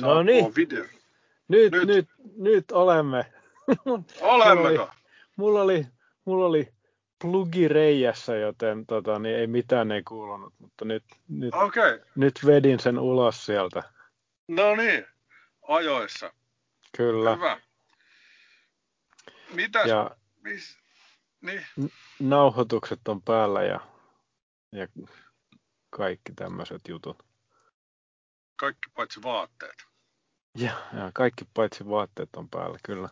No niin. video. Nyt, Nyt. nyt, nyt, olemme. Olemmeko? Mulla oli, mulla oli plugi reijässä, joten tota, niin ei mitään ei kuulunut, mutta nyt, nyt. Okay. nyt vedin sen ulos sieltä. No niin. Ajoissa. Kyllä. Hyvä. Mitäs? Ja Mis? Niin. nauhoitukset on päällä ja, ja kaikki tämmöiset jutut. Kaikki paitsi vaatteet. Ja, ja kaikki paitsi vaatteet on päällä, kyllä.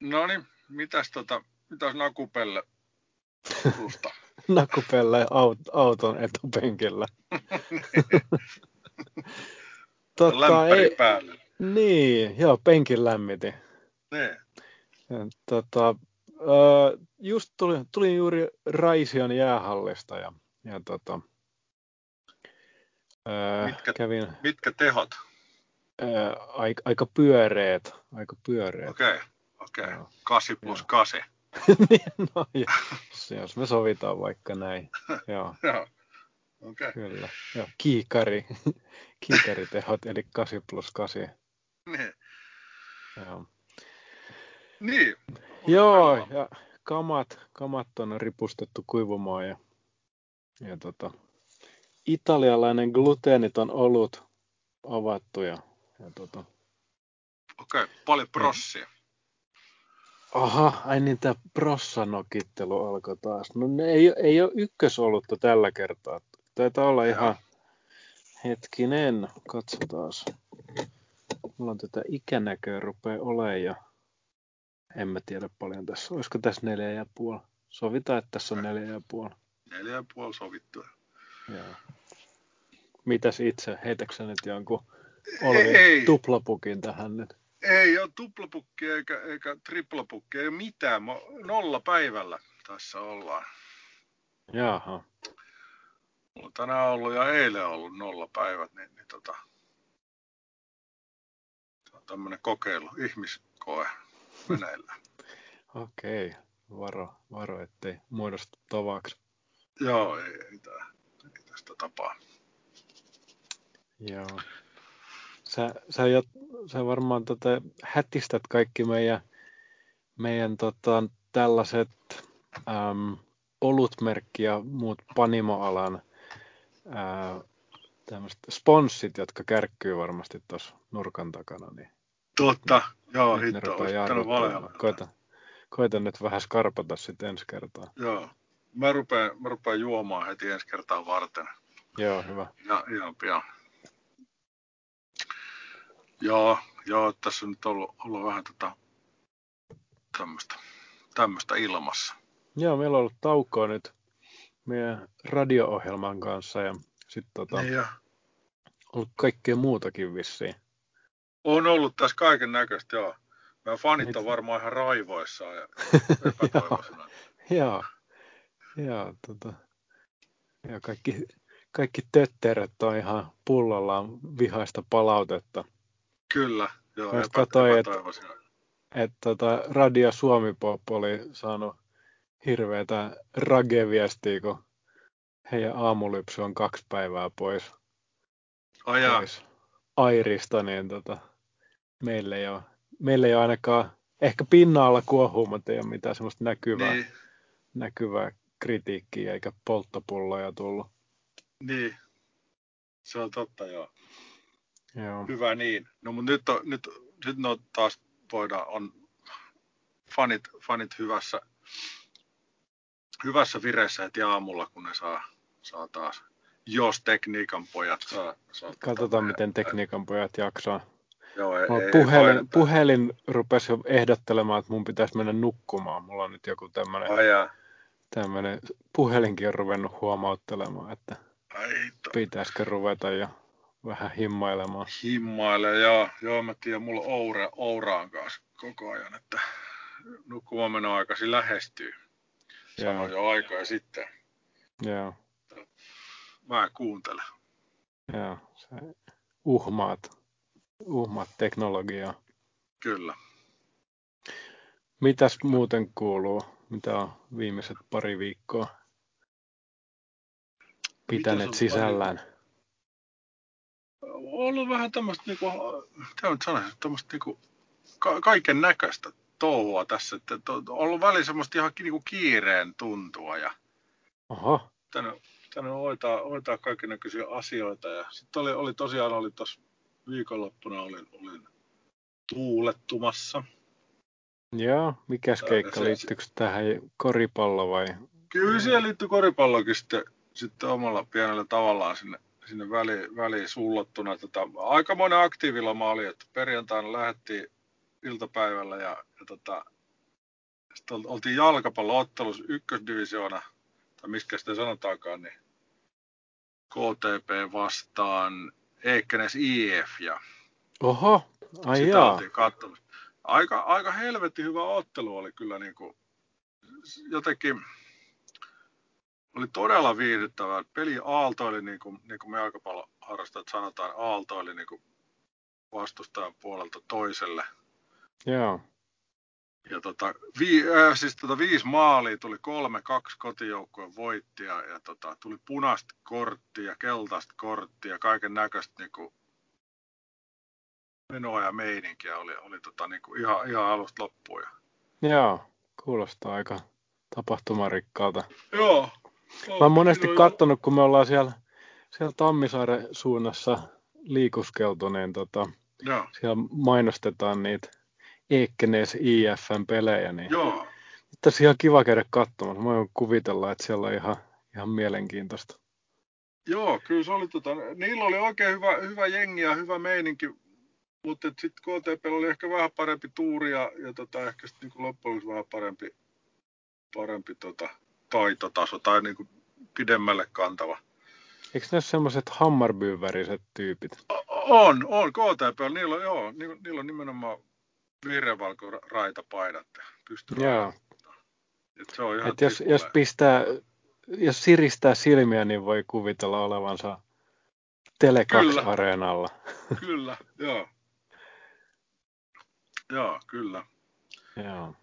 No niin. Mitäs tota, mitäs nakupelle susta? Nakupelle aut, auton etupenkillä. Totta, Lämpäri ei, päälle. niin, joo, penkin lämmiti. Niin. Ja, tota, just tuli, tulin juuri Raision jäähallista ja, ja tota, ö, Mitkä- kävin Mitkä tehot? ö, aika, aika pyöreet, aika pyöreet. Okei. Okay. Okei. Okay. Joo. 8 plus Joo. 8. niin, no, ja, se, jos me sovitaan vaikka näin. Joo, Joo. Okay. kyllä. Joo, kiikari, kiikaritehot, eli 8 plus 8. Niin. Joo. Niin. Joo, ja kamat, kamat on ripustettu kuivumaan ja, ja tota, italialainen gluteeniton olut avattu ja, ja tota, Okei. Okay. Paljon prossia. aha, ai niin tämä prossanokittelu alkoi taas. No ne ei, ei ole ykkösolutta tällä kertaa. Taitaa olla ihan hetkinen, katsotaan. Mulla on tätä ikänäköä rupeaa olemaan ja en mä tiedä paljon tässä. Olisiko tässä neljä ja puoli? Sovitaan, että tässä on neljä ja puoli. Neljä ja puoli sovittua. Joo. Mitäs itse? Heitäksä nyt jonkun Ei. Olvin tuplapukin tähän nyt? Ei ole tuplapukki eikä, eikä triplapukki, ei ole mitään. Mä, nolla päivällä tässä ollaan. Jaha. Mulla on tänään ollut ja eilen ollut nolla päivät, niin, niin tota, on tämmöinen kokeilu, ihmiskoe meneillään. Okei. Varo, varo, ettei muodostu tavaksi. Joo, ei, ei, tää, tästä tapaa. Joo. Sä, sä, jo, sä varmaan tota, hätistät kaikki meidän, meidän tota, tällaiset äm, olutmerkki ja muut panimoalan ää, tämmöiset sponssit, jotka kärkkyy varmasti tuossa nurkan takana. Niin Totta, joo, hitto, olisi pitänyt. Koita, koita nyt vähän skarpata sitten ensi kertaa. Joo, mä rupean, mä rupean juomaan heti ensi kertaa varten. Joo, hyvä. Ja ihan pian. Joo, joo, tässä on nyt ollut, ollut vähän tota, tämmöistä, tämmöistä ilmassa. Joo, meillä on ollut taukoa nyt meidän radio-ohjelman kanssa ja sitten tota, Niin ja ollut kaikkea muutakin vissiin. on ollut tässä kaiken näköistä, joo. Meidän fanit Nyt- on varmaan ihan raivoissaan ja epätoivoisena. Joo, joo, tota, joo kaikki, kaikki tötteröt on ihan pullollaan vihaista palautetta. Kyllä, joo, Mä katsoin, et-. Että tota, Radio Suomi Pop oli saanut hirveätä rage-viestiä, kun heidän aamulypsy on kaksi päivää pois, Ai jaa, pois Airista, niin tota, meillä, ei ole, meillä ei ole ainakaan, ehkä pinnalla kuohuu, mutta ei ole mitään semmoista näkyvää, niin, näkyvää kritiikkiä eikä polttopulloja tullut. niin. Se on totta, joo. Joo. Hyvä niin. No mutta nyt, on, nyt, nyt no taas voidaan, on fanit, fanit hyvässä, hyvässä vireessä heti aamulla, kun ne saa, saa taas, jos tekniikan pojat saa. saa Katsotaan, tota, miten tekniikan pojat jaksaa. Joo, ei, ei, puhelin, paineta. puhelin rupesi ehdottelemaan, että mun pitäisi mennä nukkumaan. Mulla on nyt joku tämmöinen. Tämmöinen puhelinkin on ruvennut huomauttelemaan, että Ai hitto. pitäisikö ruveta jo vähän himmailemaan. Himmaile, joo. Joo, mä tiedän, mulla on Oura, Ouraan kanssa koko ajan, että nukkumaan meno aikaisin lähestyy. Sanoin Joo, jo aikaa sitten. joo, Mä kuuntelen. joo. Se uhmaat, uhmaat teknologiaa. Kyllä. Mitäs muuten kuuluu? Mitä on viimeiset pari viikkoa pitäneet on sisällään? ollut vähän tämmöistä, niinku, mitä sanoisin, tämmöistä niinku, ka- kaiken näköistä touhua tässä. Että, on ollut väliin semmoista ihan niinku kiireen tuntua ja Oho. tänne, tänne hoitaa, hoitaa kaiken näköisiä asioita. Ja sitten oli, oli tosiaan oli tuossa viikonloppuna olin, olin tuulettumassa. Joo, mikäs keikka, se- liittyykö tähän koripallo vai? Kyllä siihen liittyy koripallokin sitten, sitten omalla pienellä tavallaan sinne, sinne väliin, väliin sullottuna. Tota, aikamoinen aktiiviloma oli, että perjantaina lähdettiin iltapäivällä ja, ja tota, sitten ol- oltiin jalkapalloottelussa ykkösdivisioona, tai miskä sitä sanotaankaan, niin KTP vastaan Eikkenes IF ja Oho, ai sitä jaa. oltiin katsomassa. Aika, aika helvetin hyvä ottelu oli kyllä niin kuin, jotenkin oli todella viihdyttävää. Peli aaltoili, niin kuin, niin kuin me jalkapalloharrastajat sanotaan, aaltoili niin kuin vastustajan puolelta toiselle. Joo. Ja tota, vi, äh, siis tota viisi maalia, tuli kolme, kaksi kotijoukkojen voittia ja tota, tuli punaista korttia, keltaista korttia, kaiken näköistä niin kuin, menoa ja meininkiä oli, oli tota, niin kuin ihan, ihan alusta loppuun. Ja... Joo, kuulostaa aika tapahtumarikkaalta. Joo. Mä oon monesti katsonut, kun me ollaan siellä, siellä Tammisaaren suunnassa liikuskeltu, niin tota, Joo, siellä mainostetaan niitä Eekkenees IFN pelejä, niin joo. tässä ihan kiva käydä katsomassa. Mä voin kuvitella, että siellä on ihan, ihan mielenkiintoista. Joo, kyllä se oli, tota, niillä oli oikein hyvä, hyvä jengi ja hyvä meininki, mutta sitten KTP oli ehkä vähän parempi tuuri ja, ja tota, ehkä sitten niin loppujen vähän parempi, parempi tota, taitotaso tai niin kuin pidemmälle kantava. Eikö ne ole semmoiset Hammarby-väriset tyypit? On, on, KTP, niillä on, joo, ni- niillä on nimenomaan vihreävalko raitapaidat ja. Et se on ihan Et jos, jos pistää, jos siristää silmiä, niin voi kuvitella olevansa Kyllä. Tele2-areenalla. Kyllä, joo. Joo, kyllä. Joo.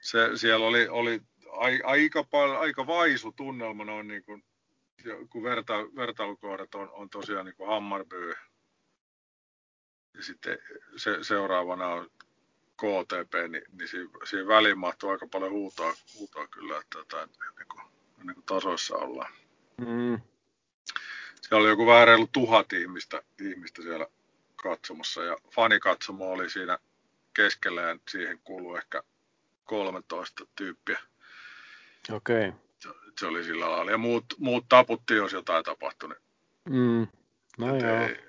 se, siellä oli, oli ai, aika, paljon, aika vaisu tunnelma noin niin kuin, kun verta, vertailukohdat on, on tosiaan niin kuin Hammarby ja sitten se, seuraavana on KTP, niin, niin siinä, siinä väliin mahtuu aika paljon huutoa, huutoa kyllä, että, että niin kuin, niin kuin tasoissa ollaan. Mm. Siellä oli joku vähän reilu tuhat ihmistä, ihmistä siellä katsomassa ja fanikatsomo oli siinä keskellä ja siihen kuuluu ehkä 13 tyyppiä. Okei. Okay. se, se oli sillä lailla. Ja muut, muut taputti, jos jotain tapahtui. Niin. Mm. No Et joo. ei-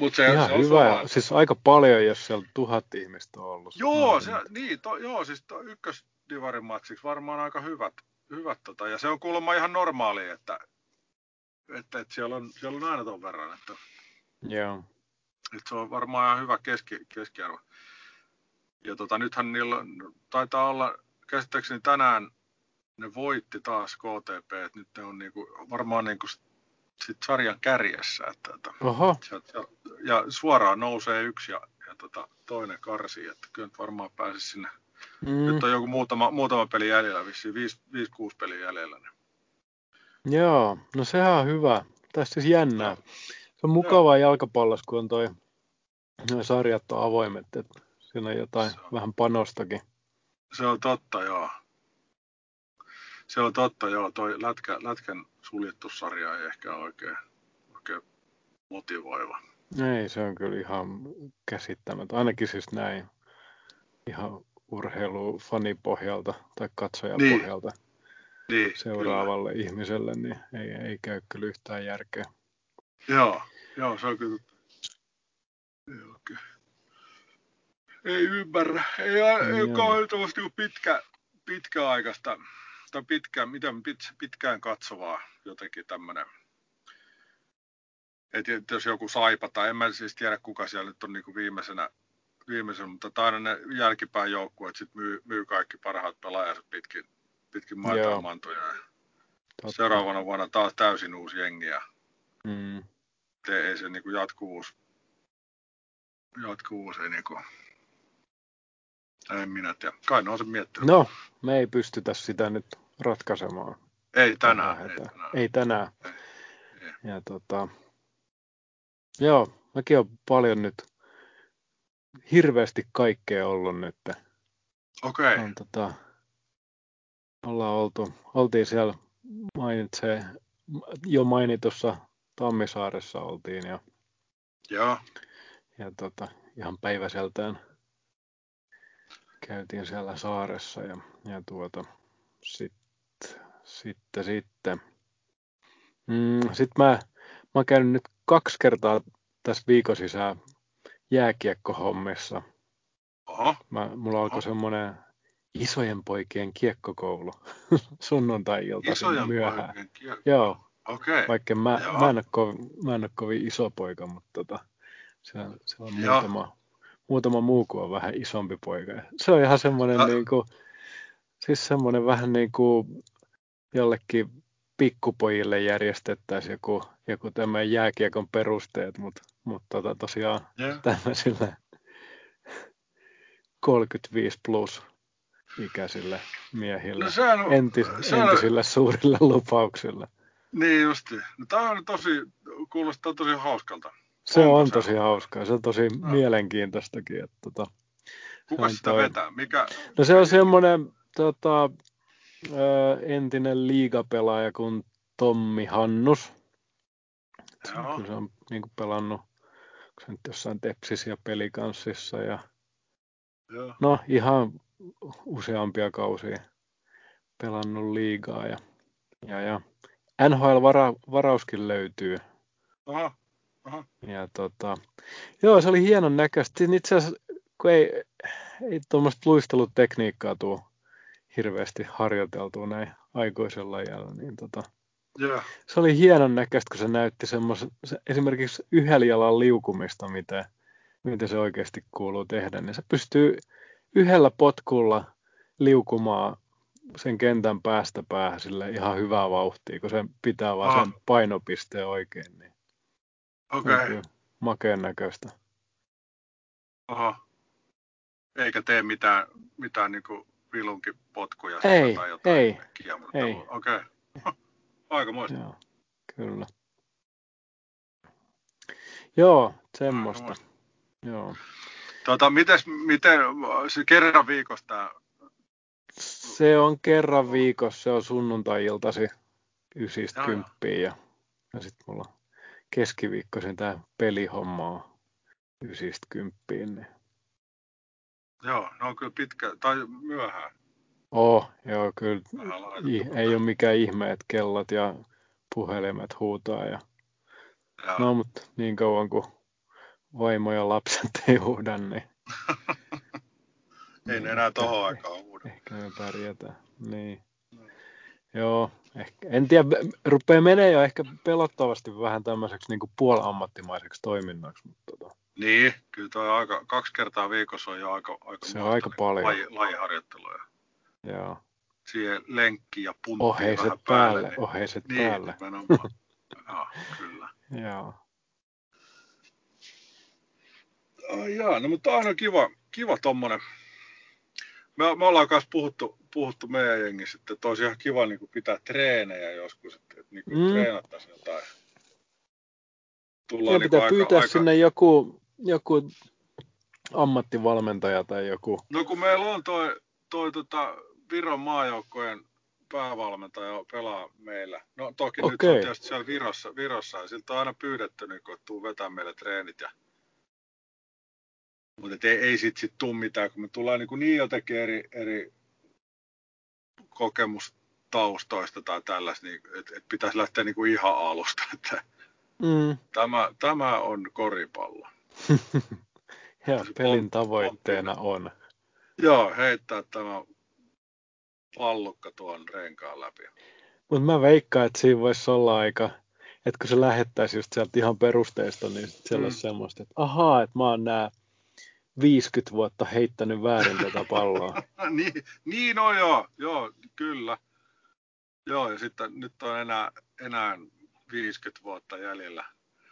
Mut se, Ihan se on hyvä. suora. Siis aika paljon, jos siellä tuhat ihmistä on ollut. Joo, Mä se, niin, to, joo, siis to, ykkösdivarin matsiksi varmaan aika hyvät, hyvät tota, ja se on kuulemma ihan normaali, että, että, että siellä, on, siellä on aina ton verran, että- Joo. Että se on varmaan ihan hyvä keski, keskiarvo. Ja tota, nythän niillä taitaa olla, käsittääkseni tänään ne voitti taas KTP, että nyt ne on niinku, varmaan niinku sit sarjan kärjessä, että, että Oho. Sieltä, ja suoraan nousee yksi ja, ja tota, toinen karsii, että kyllä nyt varmaan pääsisi sinne. Mm. Mm. Nyt on joku muutama, muutama peli jäljellä, vissiin 5-6 peliä jäljellä. Niin. Joo, no sehän on hyvä. Tässä siis jännää. Se on mukavaa jalkapallossa, kun on toi, noi sarjat on avoimet, että siinä on jotain Se on. vähän panostakin. Se on totta, joo. Se on totta, joo. Toi lätkä, lätkän suljettu sarja ei ehkä ole oikein, oikein motivoiva. Ei, se on kyllä ihan käsittämätöntä. Ainakin siis näin ihan urheilufanipohjalta tai katsojapohjalta Niin, kyllä. seuraavalle ihmiselle, niin ei, ei käy kyllä yhtään järkeä. Joo, joo, se on kyllä Ei ymmärrä. Ei, ei Joo. ole kauhean tuommoista niinku pitkä, pitkäaikaista, tai pitkä, miten pit, pitkään katsovaa jotenkin tämmöinen. Että et jos joku saipa, tai en mä siis tiedä kuka siellä nyt on niinku viimeisenä, viimeisenä, mutta aina ne jälkipään joukkueet sit myy, myy kaikki parhaat pelaajat pitkin, pitkin maita mantoja. Seuraavana vuonna taas täysin uusi jengi ja Mm. te, ei se niinku jatkuvuus, jatkuvuus ei niinku, en minä tiedä. Kai on sen miettinyt. No, me ei pystytä sitä nyt ratkaisemaan. ei tänään, ei Lähdetään. tänään. Ei tänään. ja tota, joo, mäkin on paljon nyt hirveästi kaikkea ollut nyt. Okei. Okay. On, tota, ollaan oltu, oltiin siellä mainitsee, jo mainitussa Tammisaaressa oltiin ja, Joo. Ja tota, ihan päiväseltään käytiin siellä saaressa ja, ja tuota, sitten sitten, sitten. Mm, sitten mä, mä oon käynyt nyt kaksi kertaa tässä viikon sisään jääkiekkohommissa. Oho. Mä, mulla alkoi semmoinen isojen poikien kiekkokoulu sunnuntai-ilta myöhään. poikien kiekko. Joo, Okei. vaikka mä, Joo. mä, en ole kovin, mä en ole kovin iso poika, mutta tota, siellä on Joo. muutama, muutama muu kuin on vähän isompi poika. Se on ihan semmoinen, Ah. niin kuin, siis semmoinen vähän niin kuin jollekin pikkupojille järjestettäisiin joku, joku tämmöinen jääkiekon perusteet, mutta mut tota, tosiaan Joo. tämmöisille 35 plus ikäisille miehille, No sehän on, entis, se on, entisille suurille lupauksille. niin justi. No tää on tosi, kuulostaa tosi hauskalta. Se on se? tosi hauskaa, se on tosi No. mielenkiintoistakin. Että, tota, Kuka on sitä toi- vetää? Mikä? no se on semmoinen tota, entinen liigapelaaja kuin Tommi Hannus. Joo. kyllä se on niin kuin pelannut onko se nyt jossain Tepsissä ja Pelikanssissa ja Joo. no ihan useampia kausia pelannut liigaa ja, ja, ja NHL-varauskin löytyy. Aha. Aha. Ja tota, joo, se oli hienon näköistä. Itse asiassa, kun ei, ei tuommoista luistelutekniikkaa tuu hirveästi harjoiteltua näin aikuisella iällä, niin tota, Joo. se oli hienon näköistä, kun se näytti semmoisen, se, esimerkiksi yhdellä jalan liukumista, mitä, miten se oikeasti kuuluu tehdä, niin se pystyy yhdellä potkulla liukumaan sen kentän päästä päähän sille ihan hyvää vauhtia, kun se pitää vaan sen painopisteen oikein, niin Okei. Okay. kyllä makeen näköistä. Aha. Eikä tee mitään, mitään niinku vilunkin potkuja Ei, tai jotain ei, ei. Okei. Okay. Aika muista. Joo, kyllä. Joo, semmoista. Joo. Tota, mites, miten, se kerran viikossa tää, Se on kerran viikossa, se on sunnuntai-iltasi ysistä Joo, joo. kymppiin ja, ja sitten mulla keskiviikkoisin tämä pelihomma on ysistä kymppiin. Niin. joo, ne on kyllä pitkä, tai myöhään. Oh, joo, kyllä i, ei ole mikään ihme, että kellot ja puhelimet huutaa. Ja, Joo. no, mutta niin kauan kuin vaimo ja lapset ei huuda, niin ei ne enää tohon aikaan huuda. Ehkä me pärjätään. Niin. Joo, ehkä, en tiedä, rupeaa menee jo ehkä pelottavasti vähän tämmöiseksi niin puolammattimaiseksi toiminnaksi, mutta tota, Niin, kyllä toi aika, kaksi kertaa viikossa on jo aika, aika, Se on aika paljon. Laji, lajiharjoittelua. Joo. siihen lenkki ja puntti Oheiset vähän päälle, päälle. oheiset niin, päälle. joo, kyllä. Joo. Ai jaa, no mutta aina kiva, kiva tommonen. Me, me ollaan kanssa puhuttu, puhuttu meidän jengissä, että olisi ihan kiva niin pitää treenejä joskus, että, että niin Mm. mm. treenattaisiin jotain. Tullaan niin pitää aika, pyytää aika... sinne joku, joku ammattivalmentaja tai joku. No kun meillä on toi, toi tota Viron maajoukkojen päävalmentaja pelaa meillä. No toki nyt se on tietysti siellä Virossa, Virossa ja siltä on aina pyydetty, niin kun, tuu vetää meille treenit. Ja... Mutta ei, ei sit, sit tuu mitään, kun me tullaan niin, niin jotenkin eri, eri kokemustaustoista tai tällaista, niin, että et pitäisi lähteä niin kuin ihan alusta. Että Mm. tämä, tämä on koripallo. ja pelin tavoitteena on. Joo, heittää tämä pallukka tuon renkaan läpi. Mutta mä veikkaan, että siinä voisi olla aika, että kun se lähettäisi just sieltä ihan perusteista, niin sit siellä Mm. olisi semmoista, että ahaa, että mä oon nää 50 vuotta heittänyt väärin tätä palloa. niin, niin on joo, joo, kyllä. Joo, ja sitten nyt on enää, enää 50 vuotta jäljellä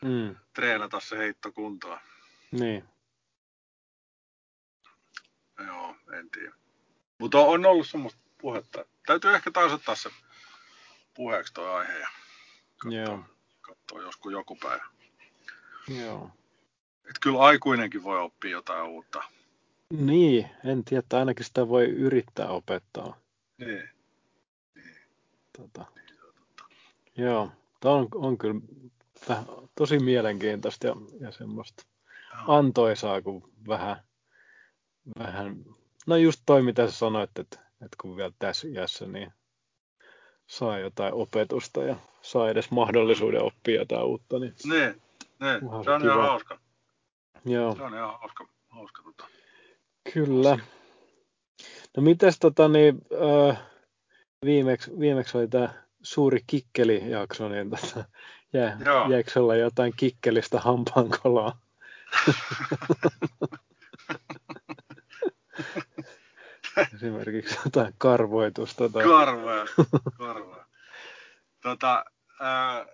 Mm. treenata se heitto kuntoon. Niin. Joo, en tiedä. Mutta on, ollut semmoista puhetta. Täytyy ehkä taas ottaa se puheeksi tuo aihe ja Joo. katsoa kuin joku päivä. Joo. Et kyllä aikuinenkin voi oppia jotain uutta. Niin, en tiedä, että ainakin sitä voi yrittää opettaa. Niin. Tota, joo, tämä on, on kyllä vähän, tosi mielenkiintoista ja, ja semmoista antoisaa, kun vähän, vähän, no just toi mitä sä sanoit, että, että kun vielä tässä iässä, niin saa jotain opetusta ja saa edes mahdollisuuden oppia jotain uutta. Niin, Niin, niin. Se on ihan hauska. Joo, Se on ihan hauska, hauska tota. kyllä. No mites tota niin, äh, viimeksi, viimeksi oli tämä suuri kikkeli-jakso, niin tota, jää, Joo. jääkö sulla jotain kikkelistä hampaankolaa? Esimerkiksi jotain karvoitusta tai... Karvoja, karvoja. Tota, ää,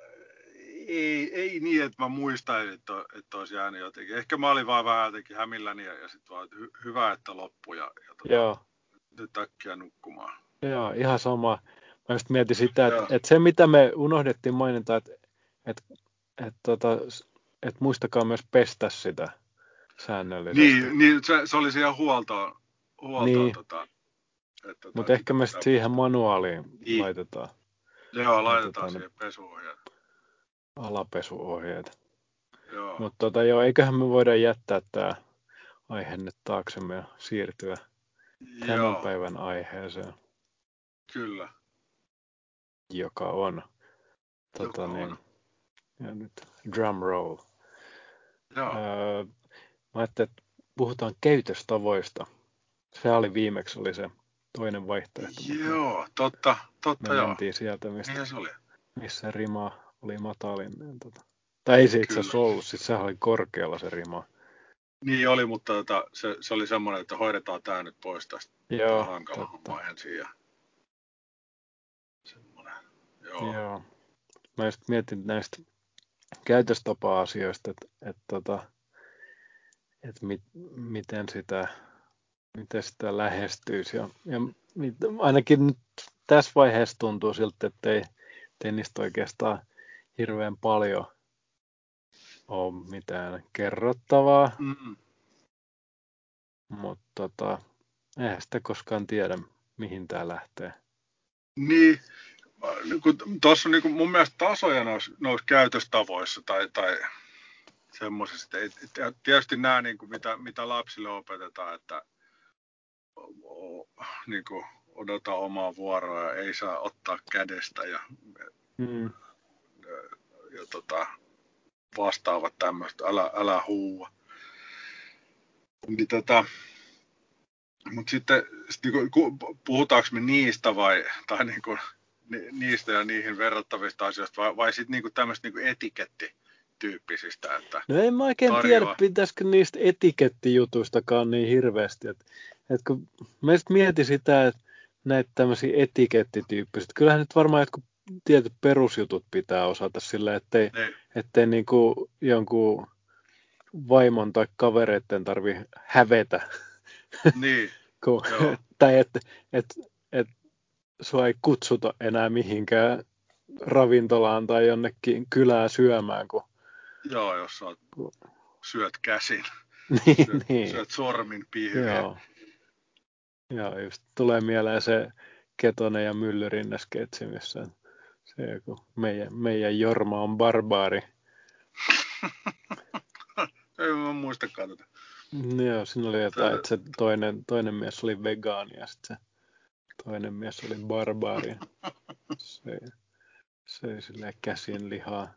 ei, ei niin, että mä muistaisin, että, että olisi jäänyt jotenkin. Ehkä mä olin vaan vähän jotenkin hämilläni ja, ja sitten vaan, että hy, hyvä, että loppui ja, ja tota, Joo, nyt äkkiä nukkumaan. joo, ihan sama. Mä just mietin sitä, että, että se mitä me unohdettiin mainita, että, että, että, tota, että muistakaa myös pestä sitä säännöllisesti. Niin, niin se, se oli siihen huoltoon, huoltoon Niin. tota, että, tota, Mutta ehkä me sitten siihen manuaaliin Niin. laitetaan Joo, laitetaan Laitetaan siihen pesuohjeet. Alapesuohjeet. Joo, Mutta tota, joo, eiköhän me voida jättää tämä aihe nyt taaksemme ja siirtyä tämän joo päivän aiheeseen, kyllä. joka on, tota, Joka niin, on. ja nyt drum roll. Joo, Öö, mä ajattelin, että puhutaan käytöstavoista. Se oli viimeksi oli se toinen vaihtoehto. joo totta, totta Me joo. sieltä, mistä, se oli. missä rima oli matalin. Niin tota. Tai ei se itse asiassa ollut, siis sehän oli korkealla se rima. Niin oli, mutta tota, se, se oli semmoinen, että hoidetaan tämä nyt pois tästä Joo, hankala totta. homma ensin. Ja... Semmoinen. Joo. Joo. Mä just mietin näistä käytöstapa-asioista, että, että, tota, että mit, miten, sitä, miten sitä lähestyisi. Ja, ja ainakin nyt tässä vaiheessa tuntuu siltä, että ei, ei niistä oikeastaan hirveän paljon ole mitään kerrottavaa, Mm, mutta tota, eihän sitä koskaan tiedä, mihin tämä lähtee. niin, tuossa on niin kuin mun mielestä tasoja noissa, noissa käytöstavoissa tai, tai semmoisista. Et- et- Tietysti nämä, niin kuin mitä, mitä lapsille opetetaan, että niin kuin odota omaa vuoroa ja ei saa ottaa kädestä ja, Mm. Ja tota, vastaavat tämmöistä, älä, älä huua. Niin tota, mutta sitten sit niinku, ku- puhutaanko me niistä vai, tai niinku, ni, niistä ja niihin verrattavista asioista vai, vai sitten niinku tämmöistä niinku etikettityyppisistä, että No en mä oikein Tarjoa. tiedä, pitäisikö niistä etikettijuttuistakaan niin hirveästi. Et, et kun mä just mietin sitä, että näitä tämmöisiä etikettityyppisiä. Kyllähän nyt varmaan jotkut tietyt perusjutut pitää osata sillä, ettei, ne, ettei niinku jonkun vaimon tai kavereiden tarvi hävetä. niin, Kun, tai että et, et sua ei kutsuta enää mihinkään ravintolaan tai jonnekin kylään syömään, kun joo, jos sä oot, syöt käsin, niin, syöt, niin. syöt sormin pihviä. Joo. Joo, just tulee mieleen se Ketonen ja Myllyrinne sketsi, missä se joku, meidän, meidän Jorma on barbaari. Ei mä muistakaan tätä. Joo, siinä oli jotain, että se toinen, toinen mies oli vegaani ja sitten se toinen mies oli barbaari. Se söi silleen käsin lihaa.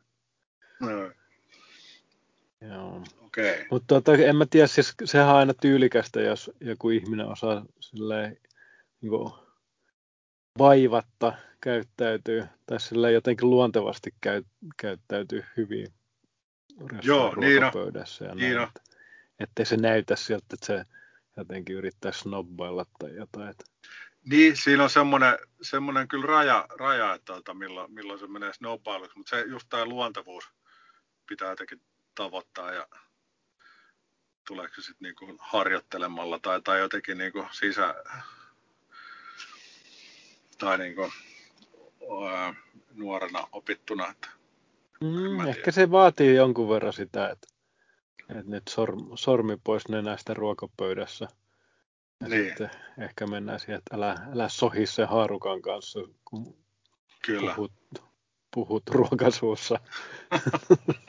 No, Joo. Okei. Mutta tota, en mä tiedä, siis sehän on aina tyylikästä, jos joku ihminen osaa silleen niin kuin, vaivatta käyttäytyy, tai silleen jotenkin luontevasti käy, käyttäytyy hyvin Joo, niin on. ja Niin näin. Että, ettei se näytä siltä, että se jotenkin yrittää snobbailla tai jotain. Niin, siinä on semmoinen, semmoinen kyllä raja, raja että tota, milloin, milloin se menee snowballiksi, mutta se just tämä luontevuus pitää jotenkin tavoittaa ja tuleeko se sitten niinku harjoittelemalla tai, tai jotenkin niinku sisä tai niinku, ää, nuorena opittuna, että Mm, ehkä se vaatii jonkun verran sitä, että, että nyt sorm, sormi pois nenästä ruokapöydässä. Ja Niin. sitten ehkä mennään siihen, että älä, älä sohi sen haarukan kanssa, kun Kyllä. puhut, puhut ruokasuussa.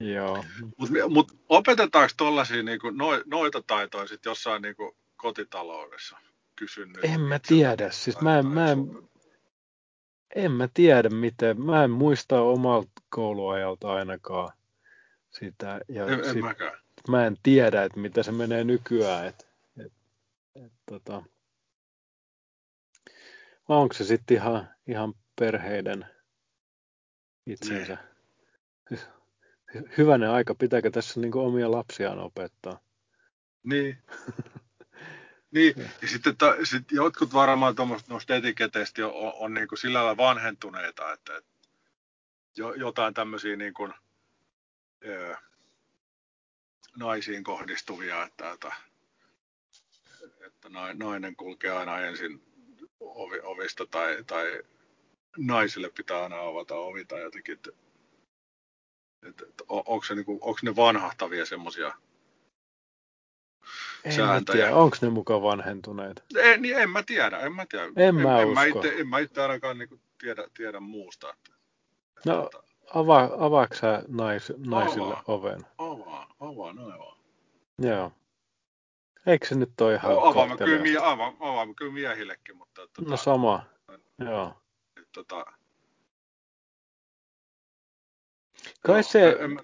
Joo. Mutta mut opetetaanko tuollaisia niinku, no, noita taitoja sit jossain niinku, kotitaloudessa? Kysyn nyt En mä tiedä. Siis mä en, mä en, en mä tiedä miten. Mä en muista omalta kouluajalta ainakaan sitä. Ja En, en sit mäkään. mä en tiedä, että mitä se menee nykyään. Et, et, et, tota, vai onko se sitten ihan, ihan perheiden itsensä? Siis, siis hyvänen aika, pitääkö tässä niinku omia lapsiaan opettaa? Niin. niin, Ja. sitten ta, sit jotkut varmaan tuommoista noista etiketeistä on, on, on niinku sillä lailla vanhentuneita, että, että jo, jotain tämmöisiä niinku, ö, naisiin kohdistuvia, että, että, että nai- nainen kulkee aina ensin ovi, ovista tai, tai naisille pitää aina avata ovi tai jotenkin, että, että, että on- onko, se niinku, onko ne vanhahtavia semmoisia Sääntöjä. onko ne mukaan vanhentuneet? En, niin en mä tiedä, en mä tiedä. En mä en, mä usko. itse, en mä itse ainakaan niin tiedä, tiedä muusta. Että, No, että, avaa, avaako sä nais, naisille Avaan. oven? avaa, avaa, noin vaan. Joo. Eikö se nyt ole ihan No, avaamme, kyllä, mie, avaa, avaamme kyllä miehillekin, mutta että, No tota, sama. Joo. että, tota, Kai joo, se, en- en mä.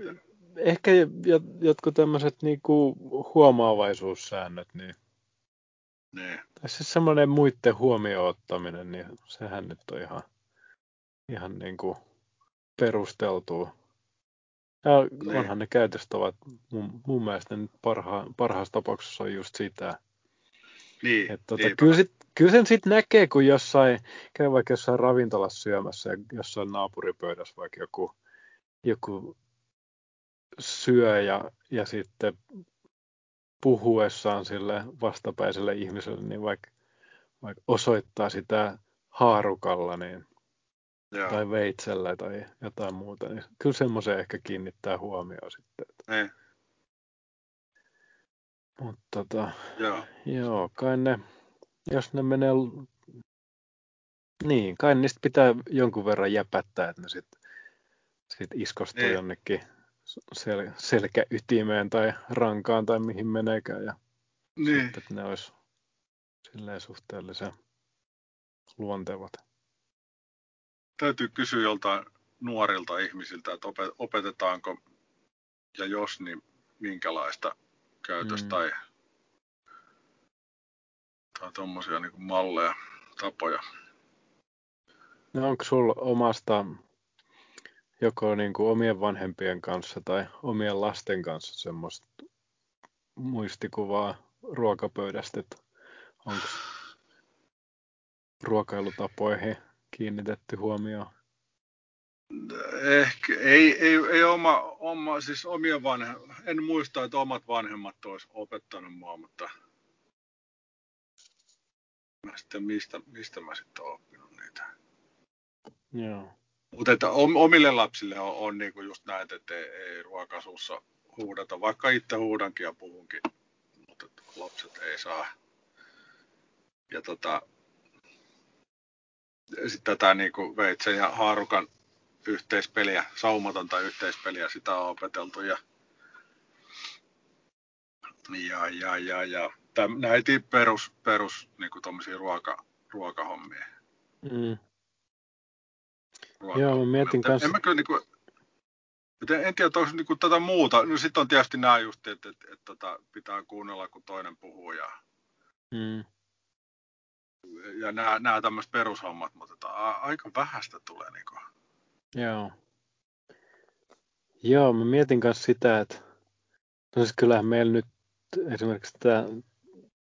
Ehkä jo- jotkut tämmöiset niinku huomaavaisuussäännöt, niin, Niin, tai siis semmoinen muiden huomioon ottaminen, niin sehän nyt on ihan, ihan niinku perusteltua. Ja Niin. onhan ne käytöstavat, mun, mun mielestä nyt parha, parhaassa tapauksessa on just sitä. niin, Et tota, kyllä, sit, kyllä sen sitten näkee, kun jossain, käy vaikka jossain ravintolassa syömässä ja jossain naapuripöydässä vaikka joku, joku syö ja, ja sitten puhuessaan sille vastapäiselle ihmiselle, niin vaikka, vaikka osoittaa sitä haarukalla niin, Joo, tai veitsellä tai jotain muuta, niin kyllä semmoisen ehkä kiinnittää huomioon sitten. niin, Mutta tota, joo, Joo, kai ne, jos ne menee, niin, kai niistä pitää jonkun verran jäpättää, että ne sitten sit iskostuu Niin. jonnekin sel, selkäytimeen tai rankaan tai mihin meneekään ja niin, sitten, että ne olisi silleen suhteellisen luontevat. täytyy kysyä joltain nuorilta ihmisiltä, että opet- opetetaanko, ja jos, niin minkälaista käytöstä Mm. tai, tai tuommoisia niin malleja, tapoja. No onko sulla omasta joko niin kuin omien vanhempien kanssa tai omien lasten kanssa semmoista muistikuvaa ruokapöydästä, että onko ruokailutapoihin kiinnitetty huomioon? Ehkä, ei, ei, ei oma, oma, siis omien vanhe, en muista, että omat vanhemmat olisi opettanut mua, mutta mä sitten mistä, mistä mä sitten olen oppinut niitä. Joo. Mutta että om- omille lapsille on, on niinku just näin, että ei, ruokasuussa huudata, vaikka itse huudankin ja puhunkin, mutta lapset ei saa. Ja tota, sitten tätä niinku veitsen ja haarukan yhteispeliä, saumatonta yhteispeliä, sitä on opeteltu ja ja, ja, ja, ja täm, näitä perus, perus niinku tommosia ruoka, ruokahommia. Mm. Ruoka- Joo, mä mietin kanssa- En mä kyllä niinku, mutta en tiedä, onko niinku tätä muuta. No sitten on tietysti nämä just, että, että, että, että pitää kuunnella, kun toinen puhuu ja, Mm. ja nämä, nämä tämmöiset perushommat, mutta että a- aika vähäistä tulee niinku. Joo. Joo, mä mietin kanssa sitä, että no siis kyllähän meillä nyt esimerkiksi tää,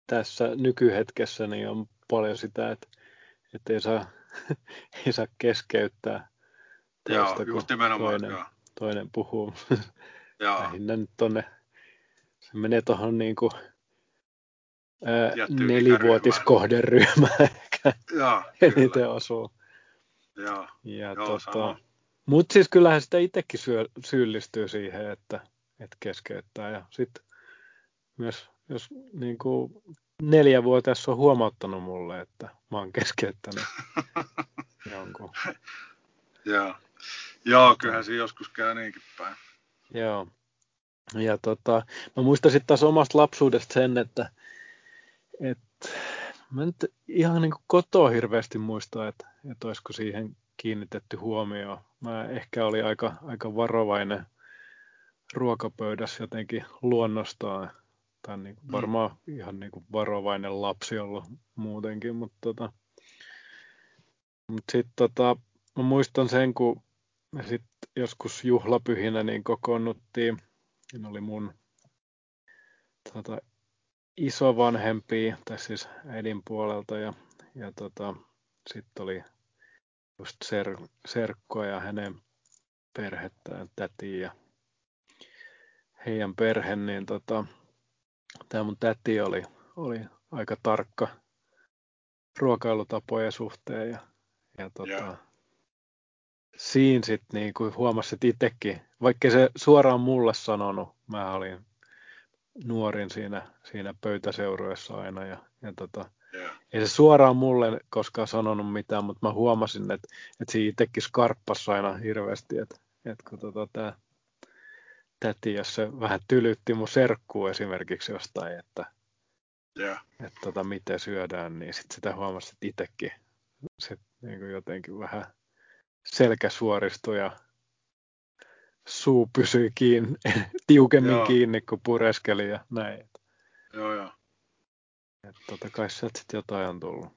tässä nykyhetkessä niin on paljon sitä, että, että ei, saa, ei saa keskeyttää Joo, toista, kun just nimenomaan. toinen, Joo, toinen puhuu. joo, Lähinnä nyt tonne, se menee tuohon ää, Tiettyyn nelivuotiskohderyhmään ehkä joo, kyllä. eniten osuu. Joo, ja joo tota, mutta siis kyllähän sitä itsekin syö, syyllistyy siihen, että, että keskeyttää. Ja sitten myös, jos niin kuin neljävuotias on huomauttanut mulle, että mä oon keskeyttänyt jonkun. Joo. Joo, kyllähän se joskus käy niinkin päin. Joo. Ja tota, mä muistan sitten taas omasta lapsuudesta sen, että, että mä nyt ihan niin kuin kotoa hirveästi muista, että, että olisiko siihen kiinnitetty huomioon. Mä ehkä oli aika, aika varovainen ruokapöydässä jotenkin luonnostaan. Tai niin kuin mm. varmaan ihan niin kuin varovainen lapsi ollut muutenkin, mutta tota, mut sitten tota, mä muistan sen, kun me sit joskus juhlapyhinä niin kokoonnuttiin, ne oli mun tota, isovanhempia, tai siis äidin puolelta, ja, ja tota, sitten oli just ser, serkkoa ja hänen perhettään, täti ja heidän perhe, niin tota, tämä mun täti oli, oli aika tarkka ruokailutapojen suhteen ja, ja tota, yeah. siinä sitten niin kuin huomasit itsekin, vaikka se suoraan mulle sanonut, mä olin nuorin siinä, siinä pöytäseuroissa aina ja, ja tota, Yeah. Ei se suoraan mulle koskaan sanonut mitään, mutta mä huomasin, että, että siinä itsekin skarppasi aina hirveästi, että, että kun tota, tämä täti, jos se vähän tylytti mun serkkuun esimerkiksi jostain, että, yeah. että tota, miten syödään, niin sitten sitä huomasi, että itsekin se niin kuin jotenkin vähän selkä suoristui ja suu pysyi kiinni, tiukemmin joo. kiinni, kun pureskeli ja näin. Joo, joo. Että tota kai sieltä sitten jotain on tullut.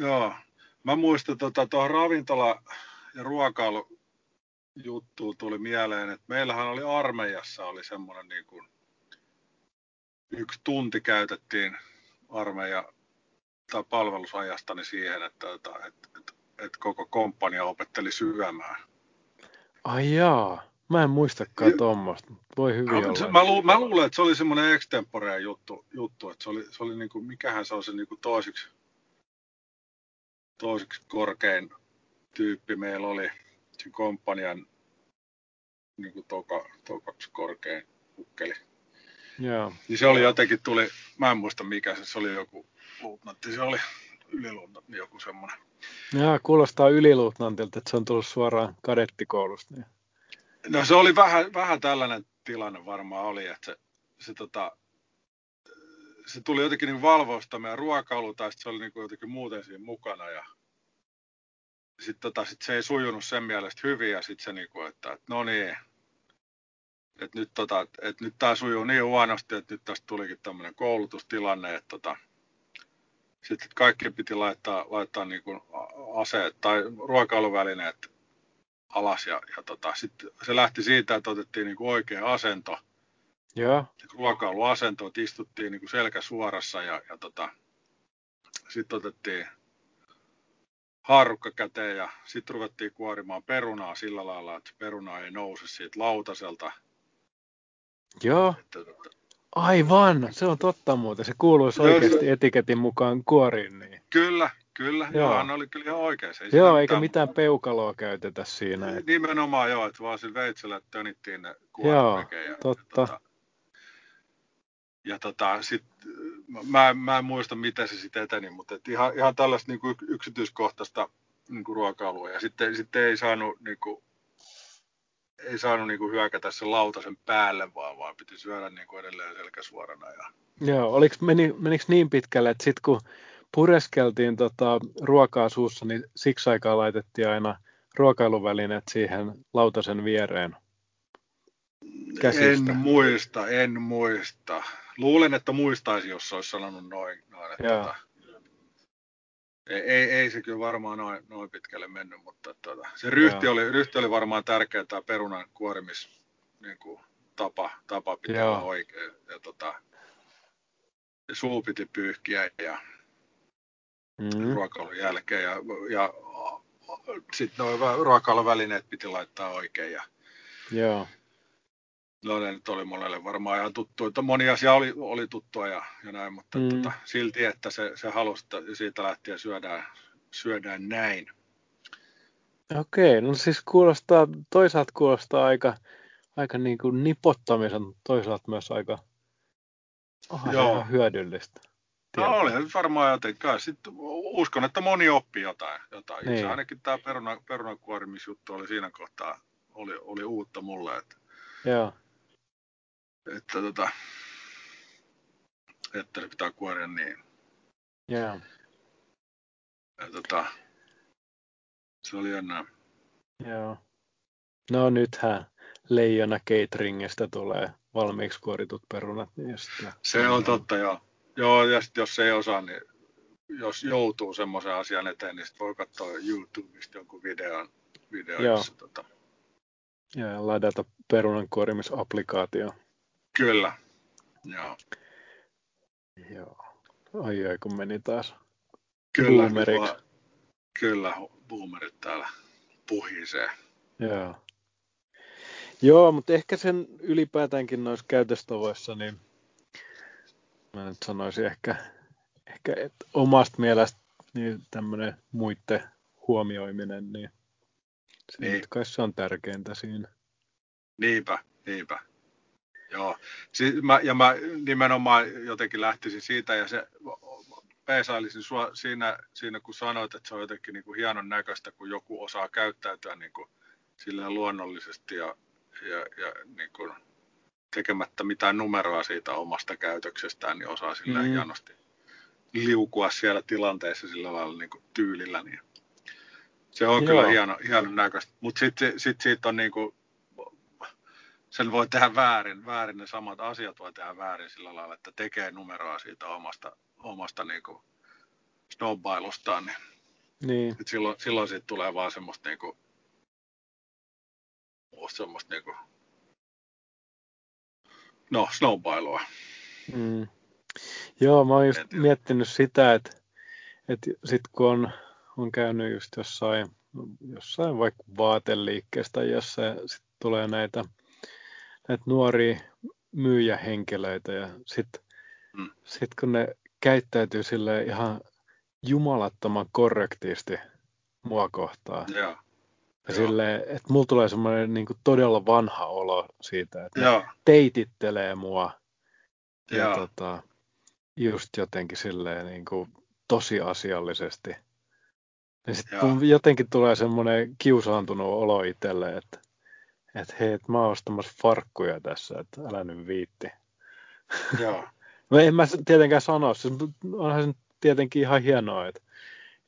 Joo. Mä muistan tota, tuohon ravintola- ja ruokailu juttu tuli mieleen, että meillähän oli armeijassa oli semmoinen niin kuin, yksi tunti käytettiin armeija tai palvelusajastani siihen, että, että, että, että, että koko komppania opetteli syömään. Ai jaa. Mä en muistakaan tuommoista. Voi hyvin no, olla. Se, mä, lu, mä luulen, että se oli semmoinen extemporea juttu, juttu että se oli, se oli niinku, mikähän se on se niinku toisiksi, toisiksi korkein tyyppi meillä oli sen komppanian niinku toka, tokaksi korkein ukkeli. Joo. Niin se oli jotenkin tuli, mä en muista mikä se, se oli joku luutnantti, se oli yliluutnantti, joku semmoinen. Joo, kuulostaa yliluutnantilta, että se on tullut suoraan kadettikoulusta. Niin. No se oli vähän, vähän tällainen tilanne varmaan oli, että se, se, tota, se tuli jotenkin niin valvoista meidän ruokailu, tai se oli niin kuin jotenkin muuten siinä mukana. Ja sitten tota, sit se ei sujunut sen mielestä hyvin, ja sitten se niin kuin, että, että no niin, että nyt, tota, että nyt tämä sujuu niin huonosti, että nyt tästä tulikin tämmöinen koulutustilanne, että tota, sitten kaikki piti laittaa, laittaa niin kuin aseet tai ruokailuvälineet alas ja, ja tota, sit se lähti siitä, että otettiin niin kuin oikea asento. Joo. Ruokailuasento, että istuttiin niin kuin selkä suorassa ja, ja tota, sitten otettiin haarukka käteen ja sitten ruvettiin kuorimaan perunaa sillä lailla, että peruna ei nouse siitä lautaselta. Joo. Että, että, Aivan, se on totta muuten. Se kuuluisi oikeasti etiketin mukaan kuoriin. Niin. Kyllä, Kyllä, joo. hän oli kyllä ihan oikeassa. Ei joo, eikä mitään peukaloa käytetä siinä. Että... Nimenomaan joo, että vaan sillä veitsellä tönittiin ne Joo, ja, totta. Ja, tota, ja tota, sit, mä, mä en muista, miten se sitten eteni, mutta et ihan, ihan tällaista niin kuin yksityiskohtaista niin kuin ruokailua. Ja sitten, sitten ei saanut, niin kuin, ei saanut niin kuin hyökätä sen lautasen päälle, vaan, vaan piti syödä niin kuin edelleen selkäsuorana. Ja... Joo, oliko, meni, menikö niin pitkälle, että sitten kun pureskeltiin tota ruokaa suussa, niin siksi aikaa laitettiin aina ruokailuvälineet siihen lautasen viereen. Käsistä. En muista, en muista. Luulen, että muistaisi, jos olisi sanonut noin. noin että tota, ei, ei, ei, se kyllä varmaan noin, noin pitkälle mennyt, mutta tota, se ryhti oli, ryhti oli varmaan tärkeä tämä perunan kuorimis niin kuin, tapa, tapa pitää olla oikein. Ja, tota, suu piti pyyhkiä ja mm. ruokailun jälkeen ja, ja sitten nuo ruokailuvälineet piti laittaa oikein. Ja, Joo. No ne nyt oli monelle varmaan ihan tuttu, että moni asia oli, oli tuttua ja, ja näin, mutta mm. tota, silti, että se, se halusi, että siitä lähtien syödään, syödään näin. Okei, no siis kuulostaa, toisaalta kuulostaa aika, aika niin kuin nipottamisen, toisaalta myös aika se Joo. hyödyllistä. No tietää. oli varmaan jotenkin. Sitten uskon, että moni oppi jotain. jotain. Itse Niin. ainakin tämä peruna, perunakuorimisjuttu oli siinä kohtaa oli, oli uutta mulle, että, Joo, että, tota, että se pitää kuoria niin. joo, Ja, tota, se oli jännää. joo. No nythän Leijona Cateringistä tulee valmiiksi kuoritut perunat. Niin sitten, Se on totta, joo. Joo, ja sitten jos ei osaa, niin jos joutuu semmoisen asian eteen, niin sit voi katsoa YouTubesta jonkun videon, video, Joo. jossa tota, ja ladata perunankuorimisapplikaatio. Kyllä. Joo. Joo. Oi, oi, kun meni taas. Kyllä, Boomeriksi. vaan- kyllä, boomerit täällä puhisee. Joo. Joo, mutta ehkä sen ylipäätäänkin noissa käytöstavoissa, niin mä nyt sanoisin ehkä, ehkä että omasta mielestä niin tämmöinen muiden huomioiminen, niin se Niin. kai se on tärkeintä siinä. Niinpä, niinpä. Joo. Si- mä, ja mä nimenomaan jotenkin lähtisin siitä ja se peesailisin sua siinä, siinä, kun sanoit, että se on jotenkin niin kuin hienon näköistä, kun joku osaa käyttäytyä niin kuin silleen luonnollisesti ja, ja, ja niin kuin tekemättä mitään numeroa siitä omasta käytöksestään, niin osaa sillä Mm. hienosti liukua siellä tilanteessa sillä lailla niin kuin tyylillä. Niin se on Joo. kyllä hieno, hienon näköistä. Mutta sitten sit siitä on niin kuin, sen voi tehdä väärin, väärin ne samat asiat voi tehdä väärin sillä lailla, että tekee numeroa siitä omasta, omasta niin kuin snobbailustaan, niin Niin, et silloin, silloin siitä tulee vaan semmoista niinku, semmoista niinku, no, snowbailua. mm. Joo, mä oon just tiedä. miettinyt sitä, että, että sit kun on, on käynyt just jossain, jossain vaikka vaateliikkeestä tai jossain, sit tulee näitä, näitä nuoria myyjähenkilöitä ja sitten Mm. sit kun ne käyttäytyy sille ihan jumalattoman korrektisti mua kohtaan. Joo. Ja Joo. silleen, että mulla tulee semmoinen niin todella vanha olo siitä, että Joo. teitittelee mua ja Joo. tota, just jotenkin silleen niin kuin tosi asiallisesti. Ja sitten jotenkin tulee semmoinen kiusaantunut olo itselle, että, että hei, että mä oon ostamassa farkkuja tässä, että älä nyt viitti. Joo. No en mä tietenkään sano, siis onhan se tietenkin ihan hienoa, että,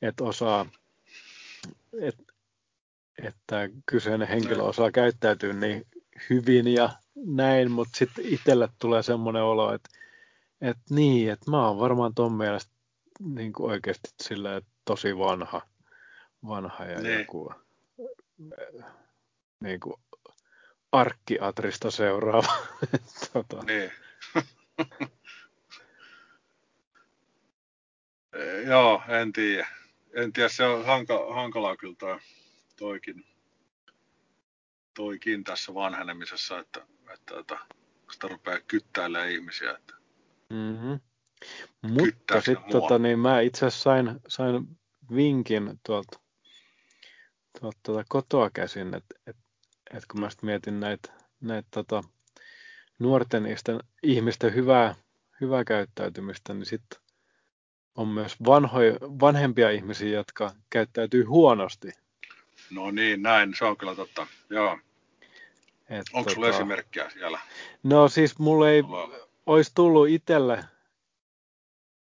että osaa, että, että kyseinen henkilö Niin. osaa käyttäytyä niin hyvin ja näin, mutta sitten itselle tulee semmoinen olo, että, että niin, että mä oon varmaan ton mielestä niin kuin oikeasti sillä tosi vanha, vanha ja Niin. joku äh, niin kuin arkkiatrista seuraava. tota, Niin. Eh, Joo, en tiedä. En tiedä, se on hanka, hankalaa kyllä toi, toikin, toikin tässä vanhenemisessa, että, että, että sitä rupeaa kyttäilemään ihmisiä. Että, Mm-hmm. Mutta sitten tota, niin mä itse asiassa sain, sain vinkin tuolta, tuolta tuota kotoa käsin, että et, et kun mä sit mietin näitä näit, tota, nuorten ihmisten, hyvää, hyvää käyttäytymistä, niin sitten on myös vanhoja, vanhempia ihmisiä, jotka käyttäytyy huonosti. no niin, näin, se on kyllä totta. Joo. Et, Onko sulla esimerkkiä siellä? No siis mulle ei Mulla- olisi tullut itselle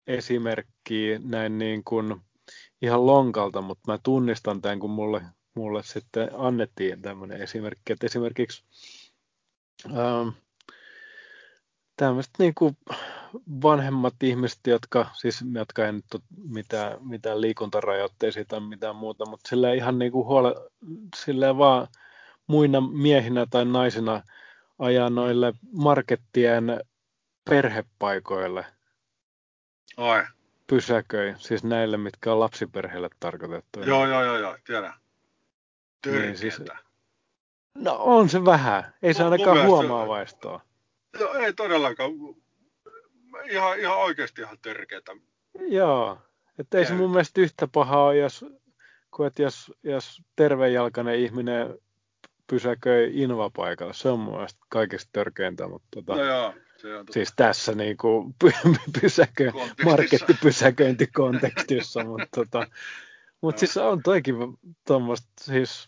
esimerkkiä näin niin kuin ihan lonkalta, mutta mä tunnistan tämän, kun mulle, mulle sitten annettiin tämmöinen esimerkki, että esimerkiksi ähm, tämmöiset niin kuin vanhemmat ihmiset, jotka, siis jotka ei nyt ole mitään, mitään liikuntarajoitteisia tai mitään muuta, mutta silleen ihan niin kuin huole, silleen vaan muina miehinä tai naisina ajaa noille markettien perhepaikoille Ai, pysäköi, siis näille, mitkä on lapsiperheille tarkoitettu. joo, joo, joo, joo, tiedän. Niin, siis- Törkeetä. No on se vähän, ei se ainakaan huomaavaista ole. Joo, ei todellakaan. Ihan, ihan oikeasti ihan törkeetä. Joo, että ei se mun mielestä yhtä paha ole, jos kun että jos, jos tervejalkainen ihminen pysäköi invapaikalla, se on mun mielestä kaikista törkeintä, mutta tota, No joo, se on totta. siis tässä niin kuin pysäkö, Kontekstissa. markettipysäköintikontekstissa, mutta tota, mut Joo. siis on toikin tuommoista siis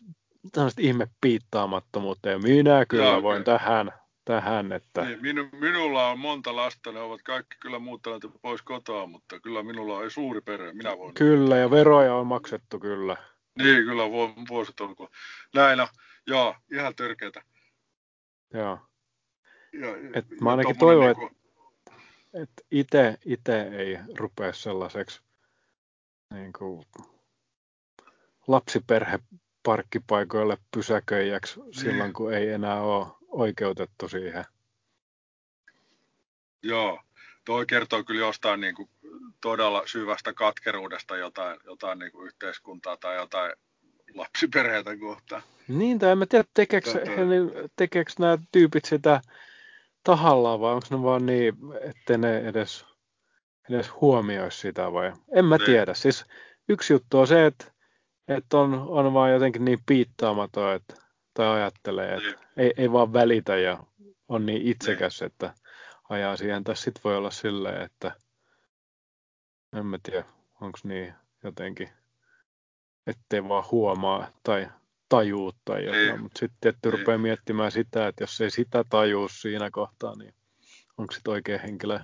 tämmöistä ihme piittaamattomuutta ja minä kyllä Joo, voin kyllä. tähän, tähän, että Niin, minu, minulla on monta lasta, ne ovat kaikki kyllä muuttaneet pois kotoa, mutta kyllä minulla on suuri perhe, minä voin. kyllä ja veroja on maksettu kyllä. Niin, kyllä vu- vuosit olkoon. Näin on, joo, ihan törkeätä. Joo. Ja, Et ja mä ainakin toivon, niinku- että itse ite ei rupea sellaiseksi niin kuin lapsiperheparkkipaikoille pysäköijäksi silloin, kun ei enää ole oikeutettu siihen. Joo, toi kertoo kyllä jostain niin kuin todella syvästä katkeruudesta jotain, jotain niin kuin yhteiskuntaa tai jotain lapsiperheitä kohtaan. Niin, tai en mä tiedä, tekeekö, niin- tekeekö nämä tyypit sitä tahallaan vai onko ne vaan niin, että ne edes, edes huomioi sitä vai? En mä Niin. tiedä. Siis yksi juttu on se, että, että on, on vaan jotenkin niin piittaamaton, että, tai ajattelee, että Niin. ei, ei vaan välitä ja on niin itsekäs, että ajaa siihen. Tai sitten voi olla silleen, että en mä tiedä, onko niin jotenkin, ettei vaan huomaa tai tajuu tai jotain. Niin. Mutta sitten Niin. rupeaa miettimään sitä, että jos ei sitä tajuu siinä kohtaa, niin onko sitten oikea henkilö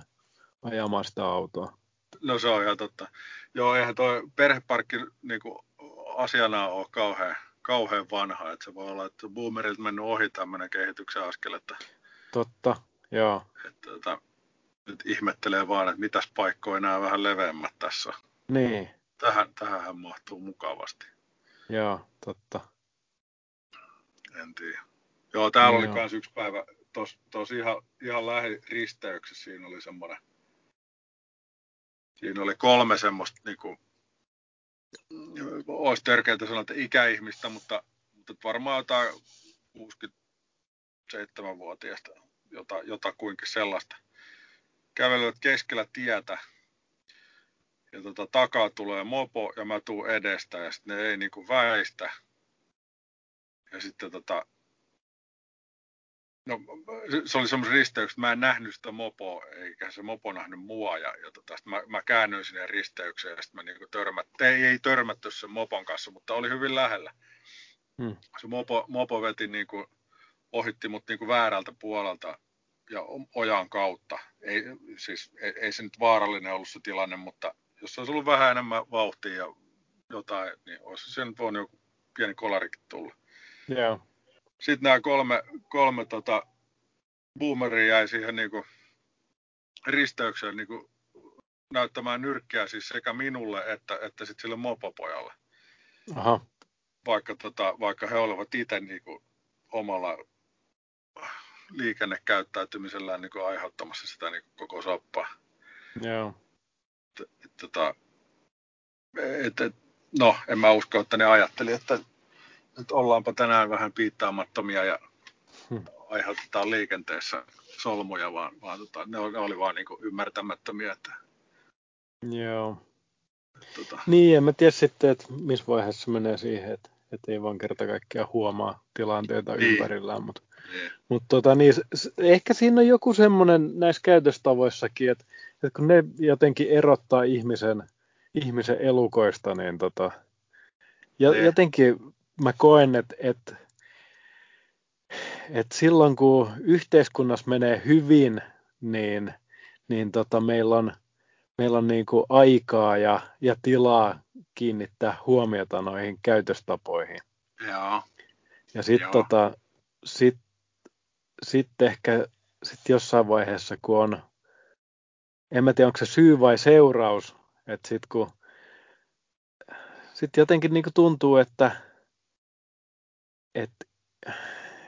ajamaan sitä autoa. No se on ihan totta. Joo, eihän toi perheparkki niin kuin, asiana ole kauhean, kauhean vanha. Että se voi olla, että boomerilta mennyt ohi tämmöinen kehityksen askel, että, Totta, joo. että, että nyt ihmettelee vaan, että mitäs paikkoja nämä vähän leveämmät tässä. Niin, Tähän, tähän mahtuu mukavasti. joo, totta. En tiedä. Joo, täällä oli Joo. kans yksi päivä, tos, tos ihan, ihan lähiristeyksessä siinä oli semmoinen, siinä oli kolme semmoista niinku, olisi törkeää sanoa, että ikäihmistä, mutta, mutta varmaan jotain 67-vuotiaista, jota, jota kuinkin sellaista. Kävelevät keskellä tietä ja tota, takaa tulee mopo ja mä tuun edestä ja sitten ne ei niinku väistä. Ja sitten tota, No, se- oli semmoisen risteyksen, mä en nähnyt sitä mopoa, eikä se mopo nähnyt mua, ja, ja tota, sit mä, mä käännyin sinne risteykseen, ja sitten mä niinku törmät, ei, ei törmätty sen mopon kanssa, mutta oli hyvin lähellä. Hmm. Se mopo, mopo veti niinku, ohitti mut niinku väärältä puolelta ja ojan kautta. Ei, siis, ei, ei se nyt vaarallinen ollut se tilanne, mutta jos se olisi ollut vähän enemmän vauhtia ja jotain, niin olisi se nyt voinut joku pieni kolarikin tulla. Joo, Sitten nämä kolme, kolme tota, boomeria jäi siihen niinku risteykseen niinku näyttämään nyrkkiä siis sekä minulle että, että sit sille mopopojalle. aha, Vaikka, tota, vaikka he olivat itse niinku omalla liikennekäyttäytymisellään niinku aiheuttamassa sitä niinku koko soppaa. joo, Et, et, tota, et, et, no, en mä usko, että ne ajatteli, että nyt ollaanpa tänään vähän piittaamattomia ja Hmm. aiheutetaan liikenteessä solmuja, vaan, vaan tota, ne, oli, vaan niin ymmärtämättömiä. Että, joo. tota, Niin, en mä tiedä sitten, että missä vaiheessa menee siihen, että, että ei vaan kerta kaikkiaan huomaa tilanteita Niin. ympärillään, mutta niin, Mutta tota, niin, ehkä siinä on joku semmoinen näissä käytöstavoissakin, että, että kun ne jotenkin erottaa ihmisen, ihmisen elukoista, niin tota, ja, Niin. jotenkin mä koen, että, että, että silloin kun yhteiskunnassa menee hyvin, niin, niin tota, meillä on, meillä on niin kuin aikaa ja, ja tilaa kiinnittää huomiota noihin käytöstapoihin. joo, Ja sitten tota, sit, sit ehkä sit jossain vaiheessa, kun on, en mä tiedä onko se syy vai seuraus, että sitten kun sit jotenkin niinku tuntuu, että et,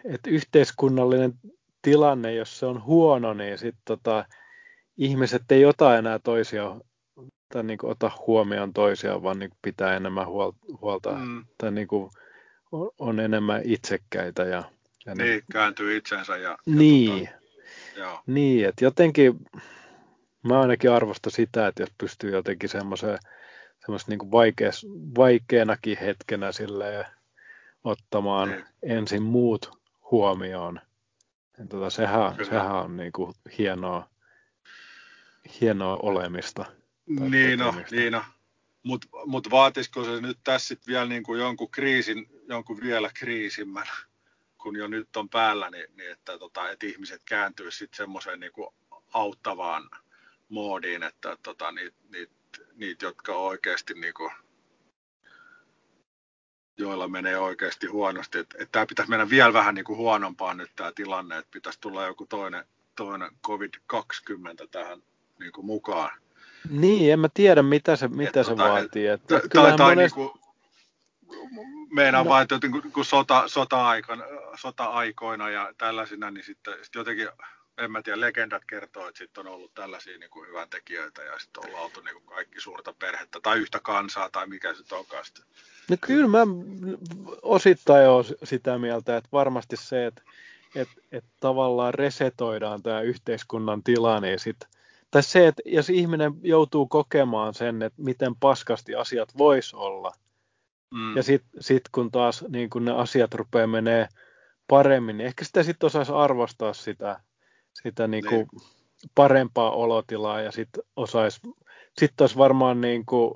et yhteiskunnallinen tilanne, jos se on huono, niin sitten tota, ihmiset ei ota enää toisia tai niinku ota huomioon toisiaan, vaan niinku pitää enemmän huol- huolta mm, tai niinku on, on enemmän itsekkäitä. Ja, ja ne- niin, kääntyy itsensä ja, ja niin. Tota, joo, Niin, että jotenkin mä ainakin arvostan sitä, että jos pystyy jotenkin semmoiseen semmoista niin vaikeas, vaikeanakin hetkenä silleen ottamaan niin. ensin muut huomioon. Ja tota, sehän, sehän on niin kuin hienoa, hienoa olemista. Niin no, niin no. Mutta mut vaatisiko se nyt tässä sit vielä niin kuin jonkun kriisin, jonkun vielä kriisimmän, kun jo nyt on päällä, niin, niin että, tota, että ihmiset kääntyisivät sitten semmoiseen niin auttavaan moodiin, että tota, niitä, niit, niit, jotka on oikeasti niin kuin, joilla menee oikeasti huonosti. Että, että tämä pitäisi mennä vielä vähän niin kuin huonompaan nyt tämä tilanne, että pitäisi tulla joku toinen, toinen COVID-20 tähän niin kuin mukaan. Niin, en mä tiedä mitä se, mitä se tota, vaatii. Että, t- tai, tai monest... niin kuin, meinaan no. vain, että kun sota, sota-aikana, sota-aikoina ja tällaisina, niin sitten, sitten jotenkin en mä tiedä, legendat kertoo, että sitten on ollut tällaisia niin kuin hyvän tekijöitä ja sitten ollaan oltu niin kuin kaikki suurta perhettä tai yhtä kansaa tai mikä se onkaan sitten. No kyllä mä osittain olen sitä mieltä, että varmasti se, että, että, että tavallaan resetoidaan tämä yhteiskunnan tila, niin sit, tai se, että jos ihminen joutuu kokemaan sen, että miten paskasti asiat vois olla, mm. ja sitten sit kun taas niin kun ne asiat rupeaa menee paremmin, niin ehkä sitä sitten osaisi arvostaa sitä, sitä niin kuin niin. parempaa olotilaa ja sitten osaisi, sitten olisi varmaan niin kuin,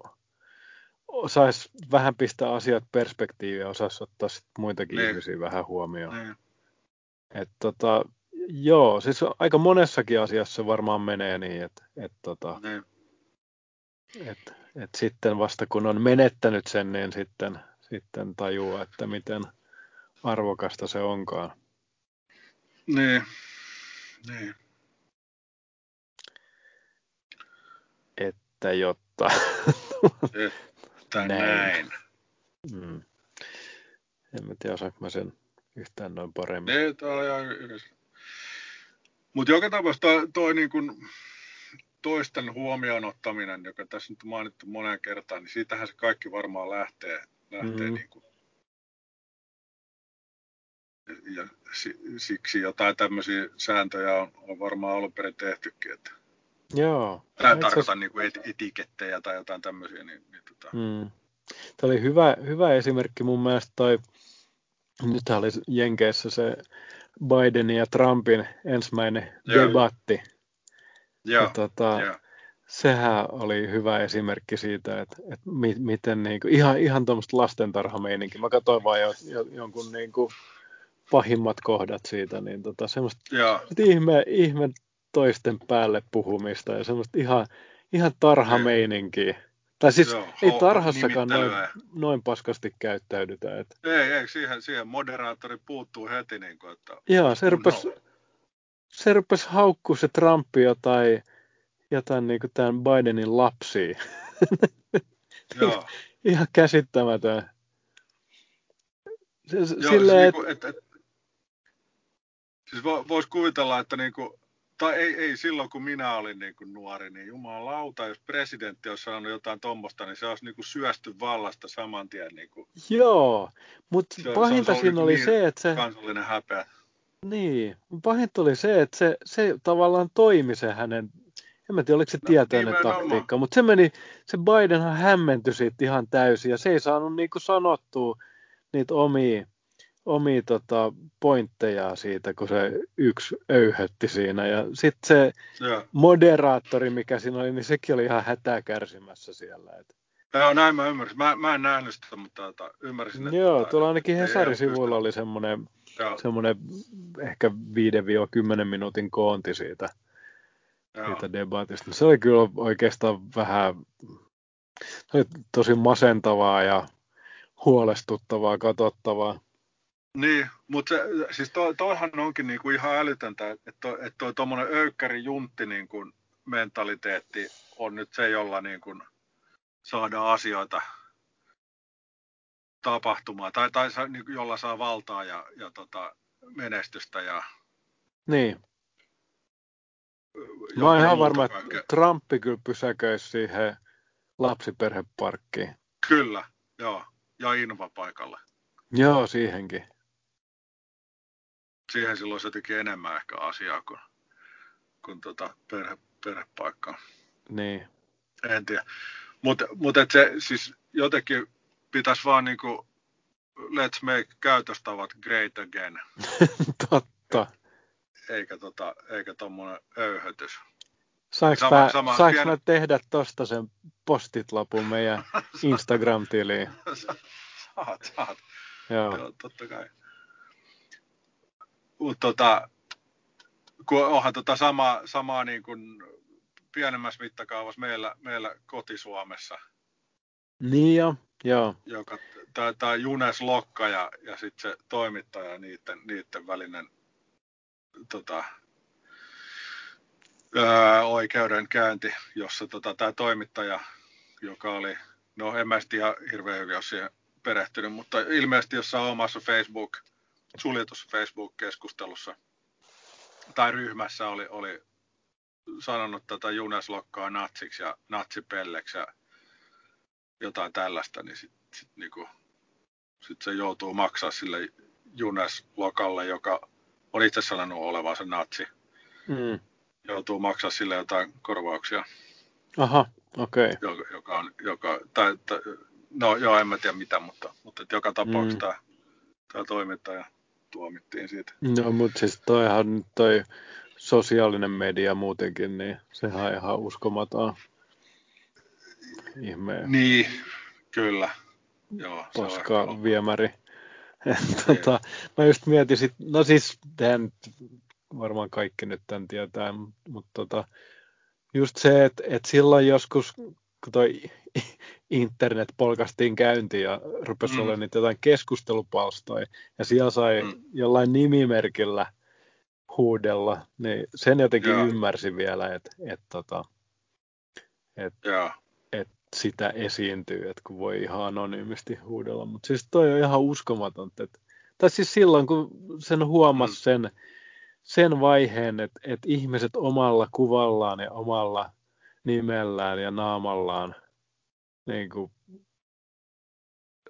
osaisi vähän pistää asiat perspektiiviä, osaisi ottaa sit muitakin niin. ihmisiä vähän huomioon. Niin. Et tota, joo, siis aika monessakin asiassa varmaan menee niin, että et tota, niin. et, et sitten vasta kun on menettänyt sen, niin sitten, sitten tajuu, että miten arvokasta se onkaan. Niin, niin. Että jotta... Että näin. näin. Mm. En mä tiedä, osaanko mä sen yhtään noin paremmin. Tää oli ihan yhdessä. Mutta joka tapauksessa toi, toi niin kun toisten huomioon ottaminen, joka tässä nyt on mainittu moneen kertaan, niin siitähän se kaikki varmaan lähtee, lähtee mm. niin kun ja siksi jotain tämmöisiä sääntöjä on, on varmaan alun perin tehtykin. Että Joo. Tämä tarkoitan niin kuin etikettejä tai jotain tämmöisiä. Niin, niin tota. mm. Tämä oli hyvä, hyvä esimerkki mun mielestä toi, nyt oli Jenkeissä se Bidenin ja Trumpin ensimmäinen Joo. debatti. Joo. Ja tota, Joo. Sehän oli hyvä esimerkki siitä, että, että mi, miten niin kuin, ihan, ihan tuommoista lastentarhameininkiä. Mä katsoin vain jo, jo, jonkun niin kuin, pahimmat kohdat siitä, niin tota, semmoista ihme, ihme toisten päälle puhumista ja semmoista ihan, ihan tarhameininkiä. Tai siis Joo, ei tarhassakaan noin, noin paskasti käyttäydytä. Että... Ei, ei, siihen, siihen moderaattori puuttuu heti. Niin kuin, että Joo, se rupesi, se rupesi haukkuu se Trumpi jotain, jotain niin kuin tämän Bidenin lapsia. Joo. ihan käsittämätön. Joo, Silleen, siis niin kuin, siis voisi kuvitella, että niin kuin, tai ei, ei silloin kun minä olin niin kuin nuori, niin jumalauta, jos presidentti olisi sanonut jotain tuommoista, niin se olisi niin kuin syösty vallasta saman tien. Niin kuin. Joo, mutta pahinta siinä oli niin se, että se... Kansallinen häpeä. Niin, pahinta oli se, että se, se tavallaan toimi se hänen, en mä tiedä oliko se no, tietoinen niin taktiikka, mutta se meni, se Bidenhan hämmentyi siitä ihan täysin ja se ei saanut niin kuin sanottua niitä omia omia tota, pointteja siitä, kun se yksi öyhötti siinä. Ja sitten se Joo. moderaattori, mikä siinä oli, niin sekin oli ihan hätää kärsimässä siellä. Et. Joo, näin mä ymmärsin. Mä, mä en nähnyt sitä, mutta tota, ymmärsin. Että Joo, tota, tuolla ainakin Hesarin sivuilla oli semmoinen, semmoinen ehkä 5-10 minuutin koonti siitä, siitä debatista. Se oli kyllä oikeastaan vähän se oli tosi masentavaa ja huolestuttavaa katsottavaa. Niin, mutta siis to, toihan onkin niinku ihan älytöntä, että toi, et toi tuommoinen öykkäri juntti niinku mentaliteetti on nyt se, jolla niinku saadaan asioita tapahtumaan, tai, tai niinku, jolla saa valtaa ja, ja tota, menestystä. Ja, niin. Mä oon ihan varma, että Trumpi kyllä pysäköisi siihen lapsiperheparkkiin. Kyllä, joo. Ja Inva paikalle. Joo, siihenkin siihen silloin se teki enemmän ehkä asiaa kuin, kuin tota perhe, perhepaikkaa. Niin. En tiedä. Mutta mut se siis jotenkin pitäisi vaan niinku let's make käytöstavat great again. Totta. Eikä, tota, eikä tommonen öyhötys. Saanko sama, mä, sama, saanko pien... mä tehdä tosta sen postitlapun meidän Instagram-tiliin? saat, saat. Joo. Joo totta kai. Tota, kun onhan tota sama, samaa niin kuin pienemmässä mittakaavassa meillä, meillä kotisuomessa. Niin jo, joo. Joka, tämä Junes Lokka ja, ja sitten se toimittaja, niiden, niiden välinen tota, öö, oikeudenkäynti, jossa tota, tämä toimittaja, joka oli, no en mä ihan hirveän hyvin ole siihen perehtynyt, mutta ilmeisesti jossain omassa Facebook, suljetussa Facebook-keskustelussa tai ryhmässä oli, oli sanonut tätä Juneslokkaa natsiksi ja natsipelleksi ja jotain tällaista, niin sitten sit niinku, sit se joutuu maksaa sille Juneslokalle, joka on itse sanonut olevansa natsi. Mm. Joutuu maksaa sille jotain korvauksia. Aha, okei. Okay. Joka, joka on, joka, tai, tai, no joo, en mä tiedä mitä, mutta, mutta joka tapauksessa mm. tämä, tämä toimittaja tuomittiin siitä. No, mutta siis toihan toi sosiaalinen media muutenkin, niin sehän on ihan uskomaton ihme. Niin, kyllä. Joo, Paska viemäri. tota, mä just mietin sit, no siis, tämän, varmaan kaikki nyt tämän tietää, mutta tota, just se, että et silloin joskus, kun toi internet polkastiin käyntiin ja rupesi mm. olemaan niitä jotain keskustelupalstoja, ja siellä sai mm. jollain nimimerkillä huudella, niin sen jotenkin Joo. ymmärsin vielä, että et, tota, et, et sitä esiintyy, että kun voi ihan anonyymisti huudella, mutta siis toi on ihan uskomatonta, että, tai siis silloin kun sen huomasi mm. sen, sen vaiheen, että, että ihmiset omalla kuvallaan ja omalla nimellään ja naamallaan niin kuin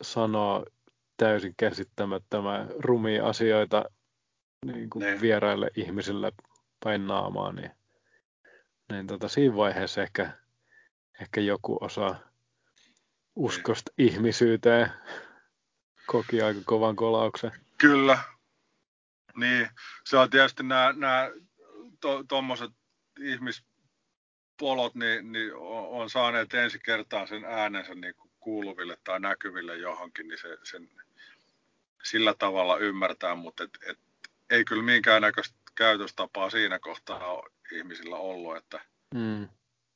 sanoo täysin käsittämättömän rumia asioita niin kuin ne. vieraille ihmisille päin naamaa, niin, niin tota, siinä vaiheessa ehkä, ehkä joku osa uskosta ne. ihmisyyteen koki aika kovan kolauksen. Kyllä. Niin, se on tietysti nämä, nämä tuommoiset to, ihmis, polot niin, niin on saaneet ensi kertaa sen äänensä niin kuin kuuluville tai näkyville johonkin, niin se, sen sillä tavalla ymmärtää, mutta et, et, ei kyllä minkäännäköistä käytöstapaa siinä kohtaa ole ihmisillä ollut, että, mm.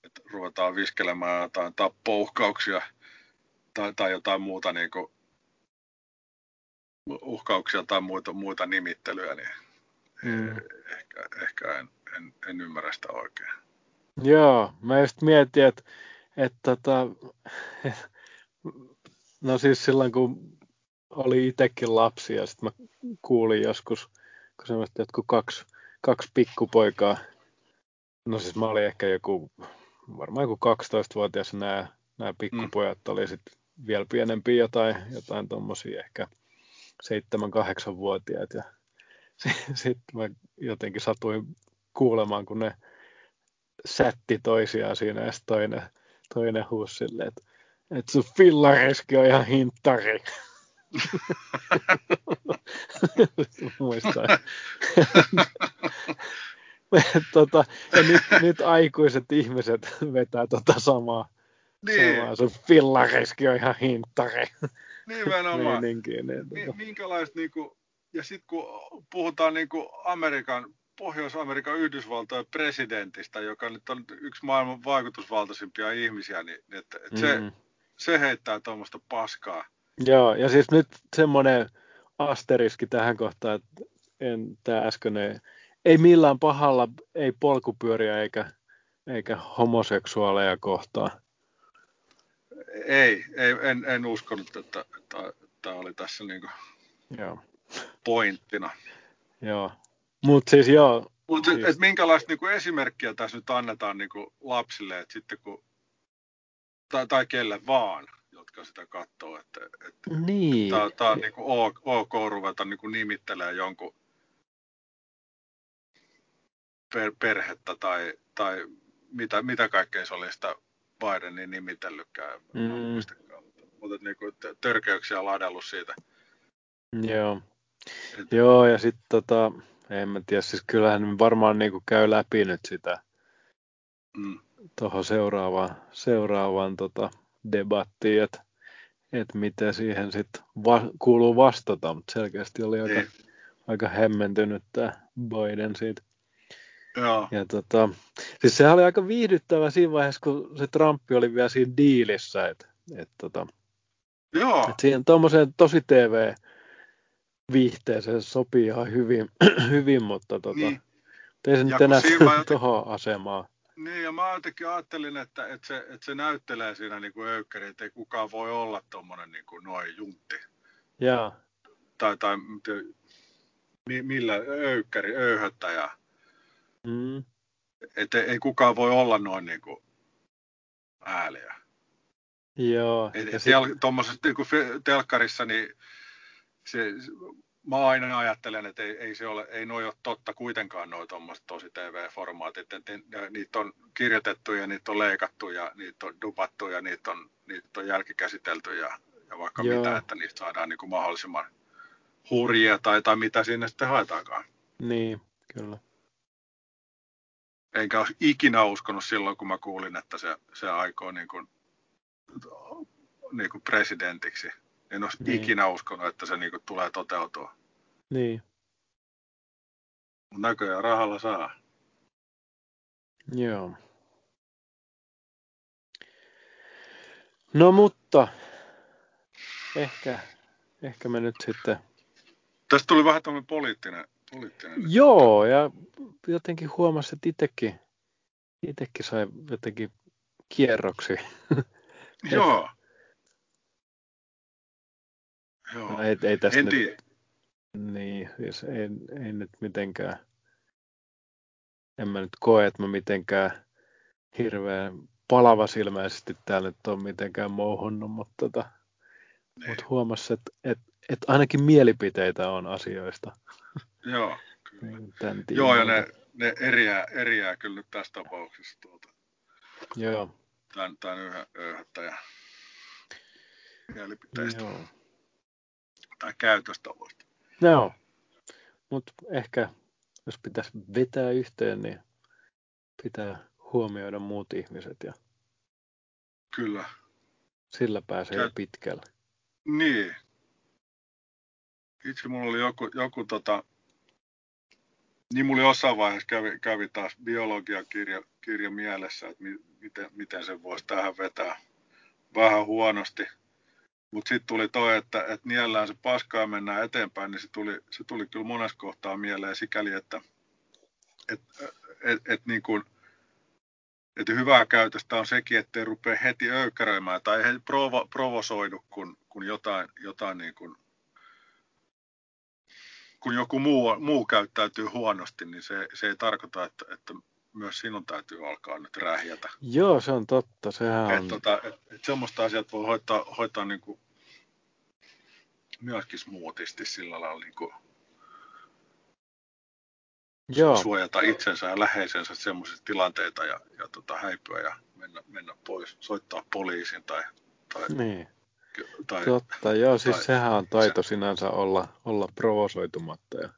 että ruvetaan viskelemään jotain tappouhkauksia tai, tai jotain muuta niin kuin, uhkauksia tai muita, muita nimittelyjä, niin mm. ehkä, ehkä en, en, en ymmärrä sitä oikein. Joo, mä just mietin, että, että tota, no siis silloin kun oli itsekin lapsi ja sitten mä kuulin joskus, kun semmoista jotkut kaksi, kaksi pikkupoikaa, no siis mä olin ehkä joku, varmaan joku 12-vuotias nämä, nämä pikkupojat mm. oli sitten vielä pienempiä jotain, jotain tommosia ehkä 7-8-vuotiaat ja sitten sit mä jotenkin satuin kuulemaan, kun ne sätti toisiaan siinä ja toinen, toinen huusi silleen, että, että sun fillariski on ihan hinttari. Muistan. tota, ja nyt, nyt, aikuiset ihmiset vetää tota samaa. Niin. Samaa, sun fillariski on ihan hinttari. Nimenomaan. niin, tota. Minkälaista, niinku, ja sitten kun puhutaan niinku Amerikan Pohjois-Amerikan Yhdysvaltojen presidentistä, joka nyt on yksi maailman vaikutusvaltaisimpia ihmisiä, niin että, että mm. se, se heittää tuommoista paskaa. Joo, ja siis nyt semmoinen asteriski tähän kohtaan, että en, tämä äsken ei, millään pahalla, ei polkupyöriä eikä, eikä homoseksuaaleja kohtaan. Ei, ei en, en uskonut, että, että tämä oli tässä niinku Joo. pointtina. Joo, mutta siis joo. Mutta siis... et minkälaista niinku esimerkkiä tässä nyt annetaan niinku lapsille, että sitten kun, tai, tai kelle vaan, jotka sitä katsoo, että, että niin. tämä on niinku ok, ruveta niinku nimittelee jonkun per, perhettä tai, tai mitä, mitä kaikkea se oli sitä Bidenin nimitellytkään. Mm. Mutta niin kuin törkeyksiä ladellut siitä. Joo. Et, Joo, ja sitten tota, en mä tiedä, siis kyllähän varmaan niinku käy läpi nyt sitä mm, tuohon seuraavaan, seuraavaan tota, debattiin, että et mitä siihen sitten va- kuuluu vastata, mutta selkeästi oli aika, niin, aika hämmentynyt tämä Biden siitä. joo, Ja tota, siis sehän oli aika viihdyttävä siinä vaiheessa, kun se Trump oli vielä siinä diilissä, että et tota, joo, et siihen tuommoiseen tosi TV viihteeseen sopii ihan hyvin, hyvin mutta tota, niin, Ja nyt enää tuohon asemaan. niin, ja mä jotenkin ajattelin, että, että, se, että se näyttelee siinä niin kuin öykkäri, että ei kukaan voi olla tuommoinen niin kuin noin juntti. Ja, Tai, tai mi- millä öykkäri, öyhöttäjä. mm, Että ei kukaan voi olla noin niin kuin ääliä. joo. Et, ja et sit, tuommoisessa niin telkkarissa, niin se, mä aina ajattelen, että ei, ei, se ole, ei noi ole totta kuitenkaan noin tuommoiset tosi TV-formaatit. Et, niitä on kirjoitettu ja niitä on leikattu ja niitä on dupattu ja niitä on, niitä on jälkikäsitelty ja, ja vaikka Joo. mitä, että niistä saadaan niin kuin mahdollisimman hurjia tai, tai mitä sinne sitten haetaankaan. niin, kyllä. Enkä olisi ikinä uskonut silloin, kun mä kuulin, että se, se aikoo niin kuin, niin kuin presidentiksi. En olisi Niin. ikinä uskonut, että se niin kuin tulee toteutua. Niin, näköjään rahalla saa. joo. No mutta, ehkä, ehkä me nyt sitten... Tästä tuli vähän tämmöinen poliittinen. poliittinen. Joo, ja jotenkin huomasin, että itsekin, itsekin sai jotenkin kierroksi. Joo. Joo. No, ei, ei tästä en nyt, niin, siis ei, ei nyt mitenkään, en mä nyt koe, että mä mitenkään hirveän palavasilmäisesti täällä nyt on mitenkään mouhonnut, mutta, tota, Niin. mutta huomasin, että, että, että ainakin mielipiteitä on asioista. Joo, kyllä. Niin tämän Joo, ja ne, ne eriää, eriää kyllä nyt tässä tapauksessa tuota, Joo, tämän, tämän yhden öyhöttäjän mielipiteistä joo. Tai käytöstavoista. Joo, mutta ehkä jos pitäisi vetää yhteen, niin pitää huomioida muut ihmiset ja Kyllä. sillä pääsee jo Käy- pitkälle. Niin. Itse mulla oli joku, joku tota, niin mulla oli jossain vaiheessa kävi, kävi taas biologiakirja kirja mielessä, että mi, miten, miten sen voisi tähän vetää vähän huonosti. Mutta sitten tuli toi, että, että niellään se paskaa ja mennään eteenpäin, niin se tuli, se tuli kyllä monessa kohtaa mieleen sikäli, että et, et, et niin kuin, että hyvää käytöstä on sekin, ettei rupea heti öykkäröimään tai ei provo, provosoidu, kun, kun jotain, jotain niin kuin, kun joku muu, muu käyttäytyy huonosti, niin se, se ei tarkoita, että, että myös sinun täytyy alkaa nyt rähjätä. Joo, se on totta. Sehän Et, on, tota, et, et semmoista asiat voi hoitaa, hoitaa niin kuin myöskin smoothisti sillä lailla niin kuin joo, suojata itsensä ja läheisensä semmoisista tilanteita ja, ja tota, häipyä ja mennä, mennä pois, soittaa poliisin tai, tai, niin, tai totta. Joo, siis tai- sehän on taito sinänsä olla, olla provosoitumatta ja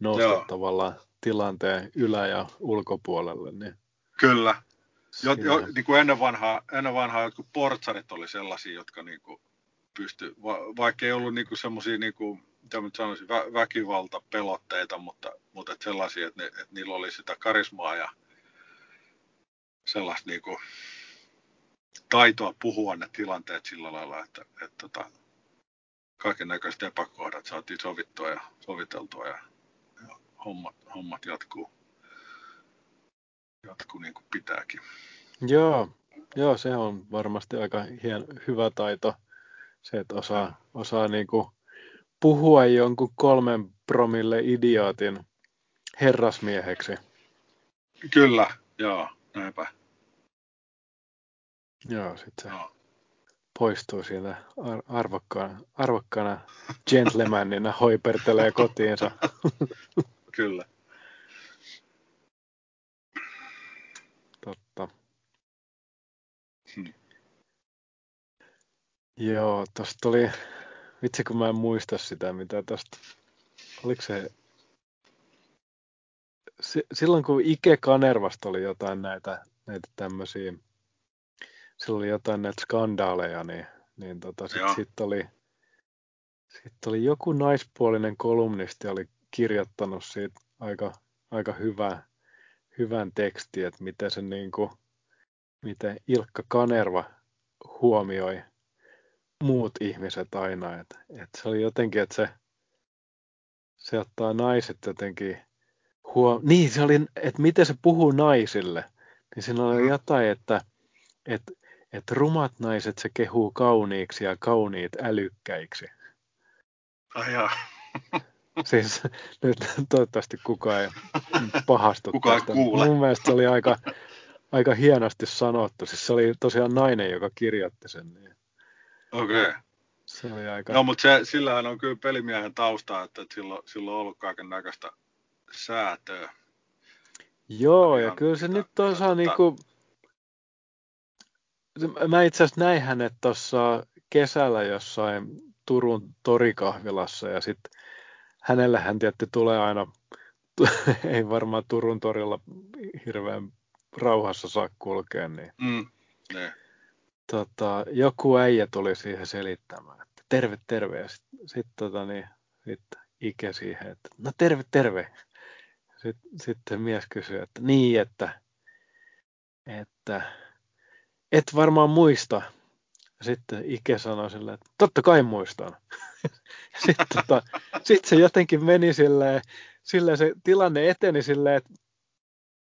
nousta Joo. tavallaan tilanteen ylä- ja ulkopuolelle. Niin kyllä. Jo, jo, niin kuin ennen, vanhaa, ennen vanhaa jotkut portsarit oli sellaisia, jotka niin kuin pysty, va, vaikka ei ollut niin kuin semmoisia, niin kuin, mitä nyt sanoisin, vä, väkivaltapelotteita, mutta, mutta et sellaisia, että, ne, että niillä oli sitä karismaa ja sellaista niin kuin, taitoa puhua ne tilanteet sillä lailla, että, että, että kaiken näköiset epäkohdat saatiin sovittua ja soviteltua ja hommat, hommat jatkuu, jatkuu niin kuin pitääkin. Joo, joo, se on varmasti aika hien, hyvä taito, se, että osaa, osaa niinku puhua jonkun kolmen promille idiootin herrasmieheksi. Kyllä, joo, näinpä. Joo, sit se Joo. poistuu siitä ar- arvokkaana, arvokkaana gentlemanina, hoipertelee kotiinsa. Kyllä. Totta. Hmm. Joo, tosta oli, vitsi kun mä en muista sitä, mitä tosta, oliko se, silloin kun Ike Kanervasta oli jotain näitä, näitä tämmöisiä, silloin oli jotain näitä skandaaleja, niin, niin tota, sitten sit oli, sit oli joku naispuolinen kolumnisti oli kirjoittanut siitä aika, aika hyvä, hyvän tekstin, että miten se niin kuin, miten Ilkka Kanerva huomioi muut ihmiset aina. Et, et se oli jotenkin, että se, se ottaa naiset jotenkin huom... Niin, se oli, että miten se puhuu naisille. Niin siinä oli mm. jotain, että, että, että rumat naiset se kehuu kauniiksi ja kauniit älykkäiksi. Ai jaa. Siis nyt toivottavasti kukaan ei pahastu kukaan tästä. Kuule. Mun mielestä se oli aika, aika hienosti sanottu. Siis se oli tosiaan nainen, joka kirjoitti sen. Niin. Okei. Okay. Se oli aika... No, mutta se, sillähän on kyllä pelimiehen tausta, että silloin, silloin on ollut kaiken näköistä säätöä. Joo, ja, ja kyllä se nyt tuossa niinku... Mä itse asiassa näin hänet tuossa kesällä jossain Turun torikahvilassa ja sitten hänellä hän tietty tulee aina, ei varmaan Turun torilla hirveän rauhassa saa kulkea, niin mm, ne tota, joku äijä tuli siihen selittämään, että terve, terve. Ja sitten sit, tota, niin, sit Ike siihen, että no terve, terve. Sitten, sitten mies kysyi, että niin, että, että et varmaan muista. Sitten Ike sanoi silleen, että totta kai muistan. sitten, tota, sitten se jotenkin meni silleen, silleen se tilanne eteni silleen, että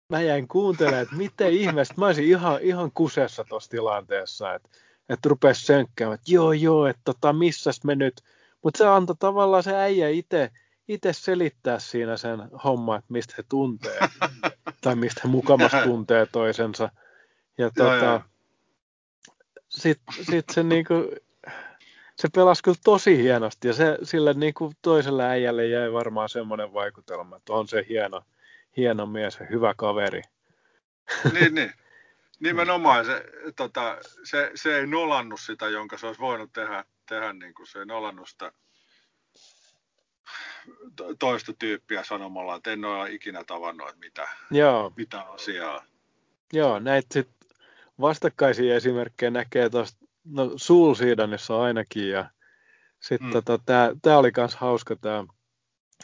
mä jäin kuuntelemaan, että miten ihmeessä, mä olisin ihan, ihan kusessa tuossa tilanteessa, että, että rupesi sönkkäämään, että joo joo, että tota, missäs me nyt, mutta se antoi tavallaan se äijä itse itse selittää siinä sen homma, että mistä he tuntee, tai mistä he mukamassa tuntee toisensa. Ja tota, sitten sit se niinku, se pelasi kyllä tosi hienosti, ja se, sille niinku toiselle äijälle jäi varmaan semmoinen vaikutelma, että on se hieno, hieno mies ja hyvä kaveri. Niin, niin. Nimenomaan se, tota, se, se ei nolannut sitä, jonka se olisi voinut tehdä, tehdä niin kuin se ei nolannut sitä toista tyyppiä sanomalla, että en ole ikinä tavannut, että mitä, Joo. mitä asiaa. Joo, näitä sit vastakkaisia esimerkkejä näkee tuosta, no Soulseedanissa ainakin, ja sitten mm. tota, tämä oli myös hauska, tämä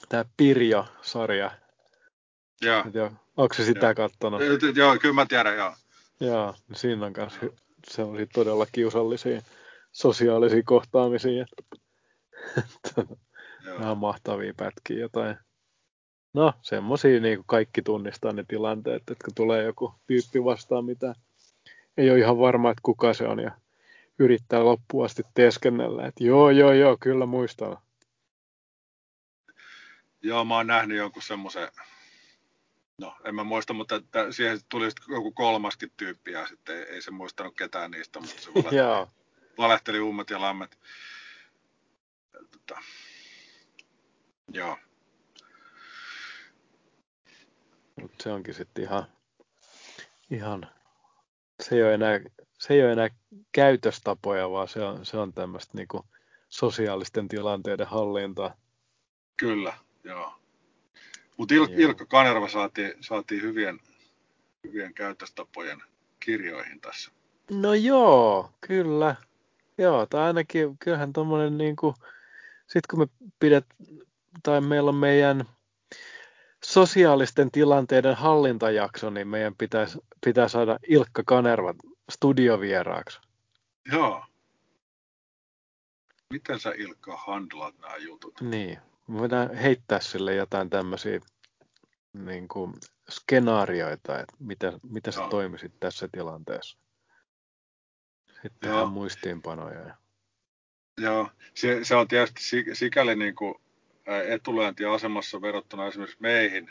tää Pirjo-sarja, Joo. joo. Onko se sitä katsonut? Joo, kyllä mä tiedän, joo. Joo, siinä on myös sellaisia todella kiusallisia sosiaalisia kohtaamisia. Ihan mahtavia pätkiä jotain. No, semmosia niin kuin kaikki tunnistaa ne tilanteet, että kun tulee joku tyyppi vastaan, mitä ei ole ihan varma, että kuka se on, ja yrittää loppuun asti teeskennellä, että joo, joo, joo, kyllä muistan. Joo, mä oon nähnyt jonkun semmoisen No, en mä muista, mutta että siihen tuli joku kolmaskin tyyppi ja sitten ei, ei se muistanut ketään niistä, mutta se valehteli, valehteli ummet ja lammet. Tota, joo. Mut se onkin sitten ihan, ihan se ei ole enää, se ei ole enää käytöstapoja, vaan se on, se on tämmöistä niinku sosiaalisten tilanteiden hallintaa. Kyllä, joo. Mutta Il- Ilkka Kanerva saatiin, saatiin hyvien, hyvien käytöstapojen kirjoihin tässä. No joo, kyllä. Joo, tai ainakin kyllähän tuommoinen niin kuin, sit kun me pidet, tai meillä on meidän sosiaalisten tilanteiden hallintajakso, niin meidän pitäisi, pitää saada Ilkka Kanerva studiovieraaksi. Joo. Miten sä Ilkka handlaat nämä jutut? Niin, voidaan heittää sille jotain tämmöisiä niin kuin skenaarioita, että miten, miten sä toimisit tässä tilanteessa. Sitten tehdään muistiinpanoja. Joo, se, se on tietysti sikäli niin kuin etulyöntiasemassa verrattuna esimerkiksi meihin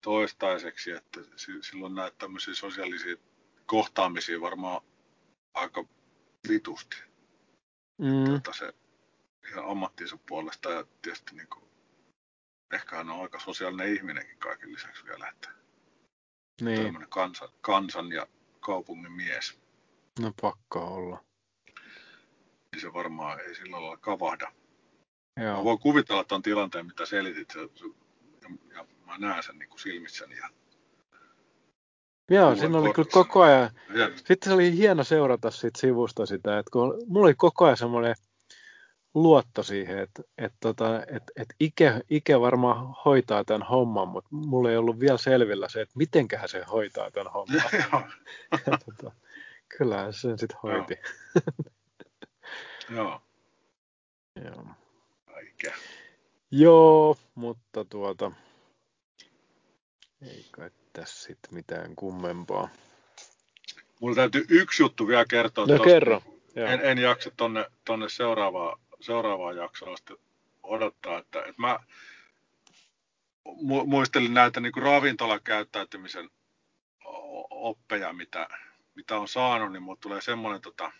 toistaiseksi, että silloin näitä tämmöisiä sosiaalisia kohtaamisia varmaan aika vitusti. Mm. Tuota se ihan ammattinsa puolesta ja tietysti niin kuin, ehkä hän on aika sosiaalinen ihminenkin kaiken lisäksi vielä, että niin. kansan, kansan ja kaupungin mies. No pakko olla. Niin se varmaan ei sillä lailla kavahda. Joo. Mä voin kuvitella tuon tilanteen, mitä selitit, se, se, ja, ja mä näen sen niin kuin silmissäni. Ja, Joo, siinä oli kyllä koko ajan, ja, sitten se oli hieno seurata siitä sivusta sitä, että kun mulla oli koko ajan semmoinen luotto siihen, että, että, tota, että, että Ike, Ike varmaan hoitaa tämän homman, mutta mulla ei ollut vielä selvillä se, että mitenköhän se hoitaa tämän homman. Ja tota, kyllähän se sen sitten hoiti. joo, Joo. kaikkea. Joo, mutta tuota, ei kai tässä sitten mitään kummempaa. Mulla täytyy yksi juttu vielä kertoa. No tosta. kerro. Joo. En, en jaksa tonne, tonne seuraavaan, seuraavaan jaksoon asti odottaa, että, että mä mu- muistelin näitä niin kuin ravintolakäyttäytymisen oppeja, mitä, mitä on saanut, niin mulle tulee semmoinen, tota,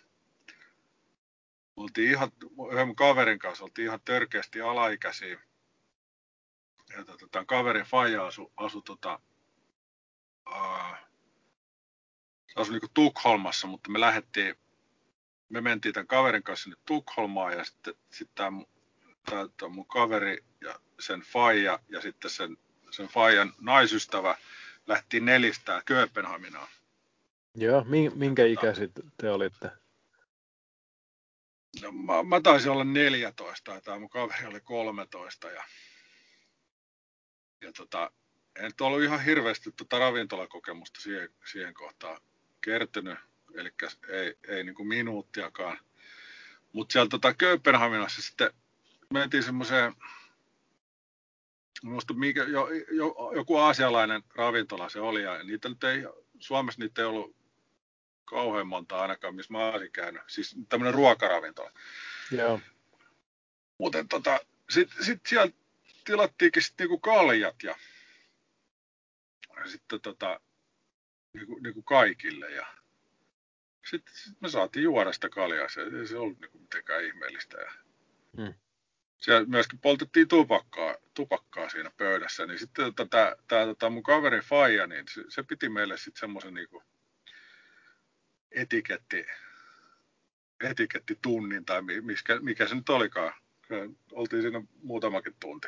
oltiin ihan, yhden kaverin kanssa oltiin ihan törkeästi alaikäisiä. Ja tota, tämän kaverin faija asui, asu, tota, se asui niinku Tukholmassa, mutta me lähdettiin, me mentiin tämän kaverin kanssa sinne Tukholmaan ja sitten sit tämä tää, mun kaveri ja sen faija ja sitten sen, sen faijan naisystävä lähti nelistää Kööpenhaminaan. Joo, mi- minkä ikäiset te olitte? No, mä, mä taisin olla 14 ja tämä mun kaveri oli 13 ja, ja tota, en nyt ollut ihan hirveästi tota ravintolakokemusta siihen, siihen kohtaan kertynyt, eli ei, ei niin kuin minuuttiakaan. Mutta siellä tota Kööpenhaminassa sitten mentiin semmoiseen, muista mikä, jo, jo, joku aasialainen ravintola se oli, ja niitä nyt ei, Suomessa niitä ei ollut kauhean monta ainakaan, missä mä olisin käynyt. Siis tämmöinen ruokaravintola. Joo. Muuten tota, sitten sit siellä tilattiinkin sitten niinku kaljat ja, ja sitten tota, niinku, niinku kaikille. Ja sitten sit me saatiin juoda sitä kaljaa, se ei se ollut niinku mitenkään ihmeellistä. Ja Hmm. Siellä myöskin poltettiin tupakkaa, tupakkaa siinä pöydässä, niin sitten tota, tämä tota mun kaverin faija, niin se, se piti meille sitten semmoisen niinku etiketti, etikettitunnin tai mi- miskä, mikä se nyt olikaan. Oltiin siinä muutamakin tunti.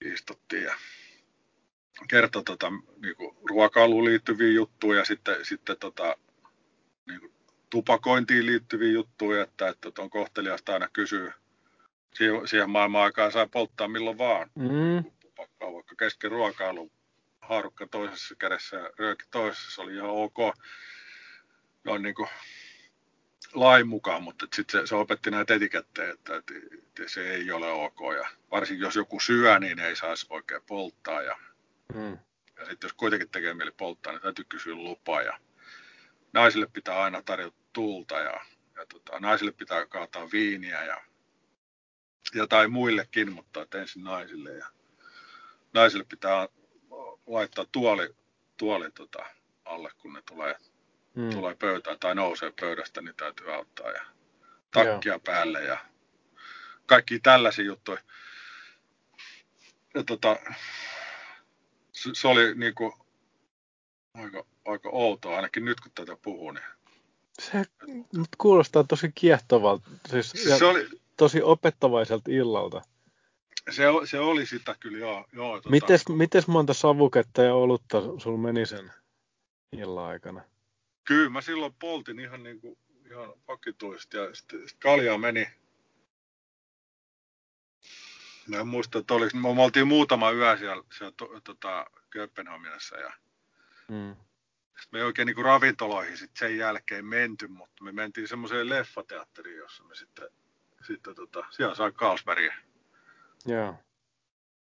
Istuttiin ja kertoi tota, niinku, ruokailuun liittyviä juttuja ja sitten, sitten tota, niinku, tupakointiin liittyviä juttuja, että, että on kohteliasta aina kysyä. Siihen, siihen maailman aikaan sai polttaa milloin vaan. Mm, tupakkaa, vaikka kesken ruokailun haarukka toisessa kädessä ja rööki toisessa, se oli ihan ok. Noin niin kuin lain mukaan, mutta sitten se, se, opetti näitä etikettejä, että, että, että se ei ole ok. Ja varsinkin jos joku syö, niin ei saisi oikein polttaa. Ja, mm. ja sitten jos kuitenkin tekee mieli polttaa, niin täytyy kysyä lupaa ja naisille pitää aina tarjota tulta ja, ja tota, naisille pitää kaataa viiniä ja jotain muillekin, mutta ensin naisille ja naisille pitää laittaa tuoli, tuoli tota, alle, kun ne tulee, Mm. tulee pöytään tai nousee pöydästä, niin täytyy auttaa ja takkia päälle ja kaikki tällaisia juttuja. Ja tota, se, se oli niinku aika, aika outoa, ainakin nyt kun tätä puhuu. Niin. Se nyt kuulostaa tosi kiehtovalta, siis, Se, oli, tosi opettavaiselta illalta. se, se oli sitä kyllä, joo. joo tota, Mites, mites monta savuketta ja olutta sul meni sen illan aikana? Kyllä mä silloin poltin ihan niinku ihan vakituisesti ja sitten sit kaljaa meni. Mä en muista, että oliko, me oltiin muutama yö siellä, siellä to, tota, Kööpenhaminassa ja Mm. sit me ei oikein niinku ravintoloihin sit sen jälkeen menty, mutta me mentiin semmoiseen leffateatteriin, jossa me sitten, sitten tota, siellä sai Carlsbergia Joo.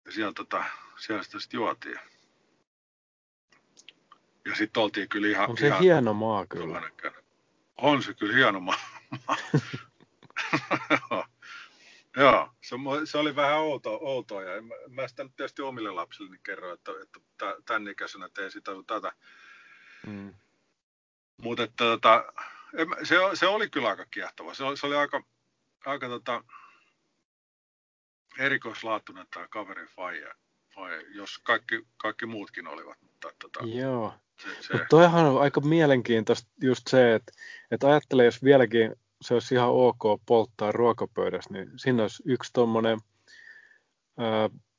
ja siellä, tota, siellä sitä sitten juotiin. Ja sitten oltiin kyllä ihan... On se ihan hieno maa kyllä. Kyllä. On se kyllä hieno maa. Joo, se, mu- se, oli vähän outo, outoa ja mä, mä sitä nyt tietysti omille lapsilleni kerron, että, että tä- tämän ikäisenä teen sitä sun tätä. Mm. Mutta että, tota, se, se, oli kyllä aika kiehtova. Se oli, se oli aika, aika tota, erikoislaatuinen tämä kaverin faija, faija, jos kaikki, kaikki muutkin olivat. mutta tota, Joo. se, se, Mutta toihan on aika mielenkiintoista just se, että, että ajattele, jos vieläkin se olisi ihan ok polttaa ruokapöydässä, niin siinä olisi yksi tuommoinen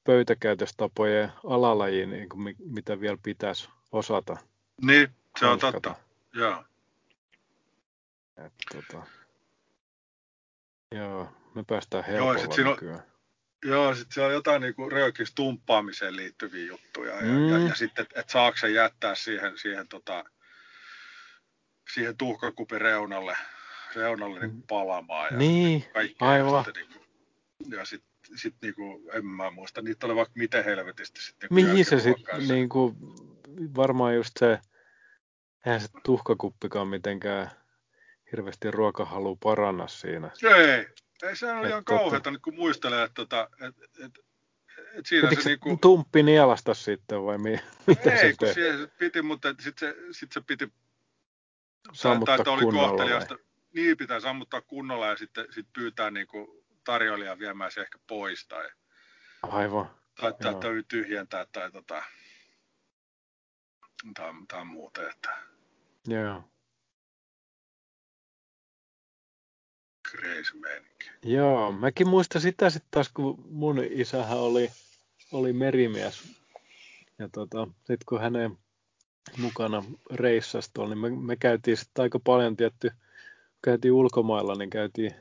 pöytäkäytöstapojen alalaji, niin kuin mi- mitä vielä pitäisi osata. niin, se on hanskata. totta. Joo. Et, tota, joo, me päästään Joo, ja helpolla sit siinä on- nykyään. Joo, sitten siellä on jotain niinku röökis tumppaamiseen liittyviä juttuja. Ja, Mm. ja, ja sitten, että et saako se jättää siihen, siihen, tota, siihen tuhkakupin reunalle, reunalle niinku palamaan. Ja Niin, kaikkea. aivan. Ja, sitten, niinku, ja sitten sit, niinku, en mä muista, niitä oli vaikka miten helvetisti sitten. mihin se sitten, niinku, varmaan just se, eihän se tuhkakuppikaan mitenkään hirveästi ruokahalu paranna siinä. Ei, ei se on ihan tota- kauheata nyt kun muistelee, että tota, et, et, et siinä Pitikö se niinku... tumppi nielasta sitten vai mi- mitä Ei, se kun siihen piti, mutta sitten se, sit se piti Sammuttaa tai, tai oli kunnolla vai? Niin, pitää sammuttaa kunnolla ja sitten sit pyytää niinku tarjoilijan viemään se ehkä pois tai, Aivan. tai, tai, tai tyhjentää tai, tota, tai, tai muuta. Että Joo. crazy meininki. Joo, mäkin muistan sitä sitten taas, kun mun isähän oli, oli merimies. Ja tota, sitten kun hänen mukana reissasi tuolla, niin me, me käytiin sitten aika paljon tietty, käytiin ulkomailla, niin käytiin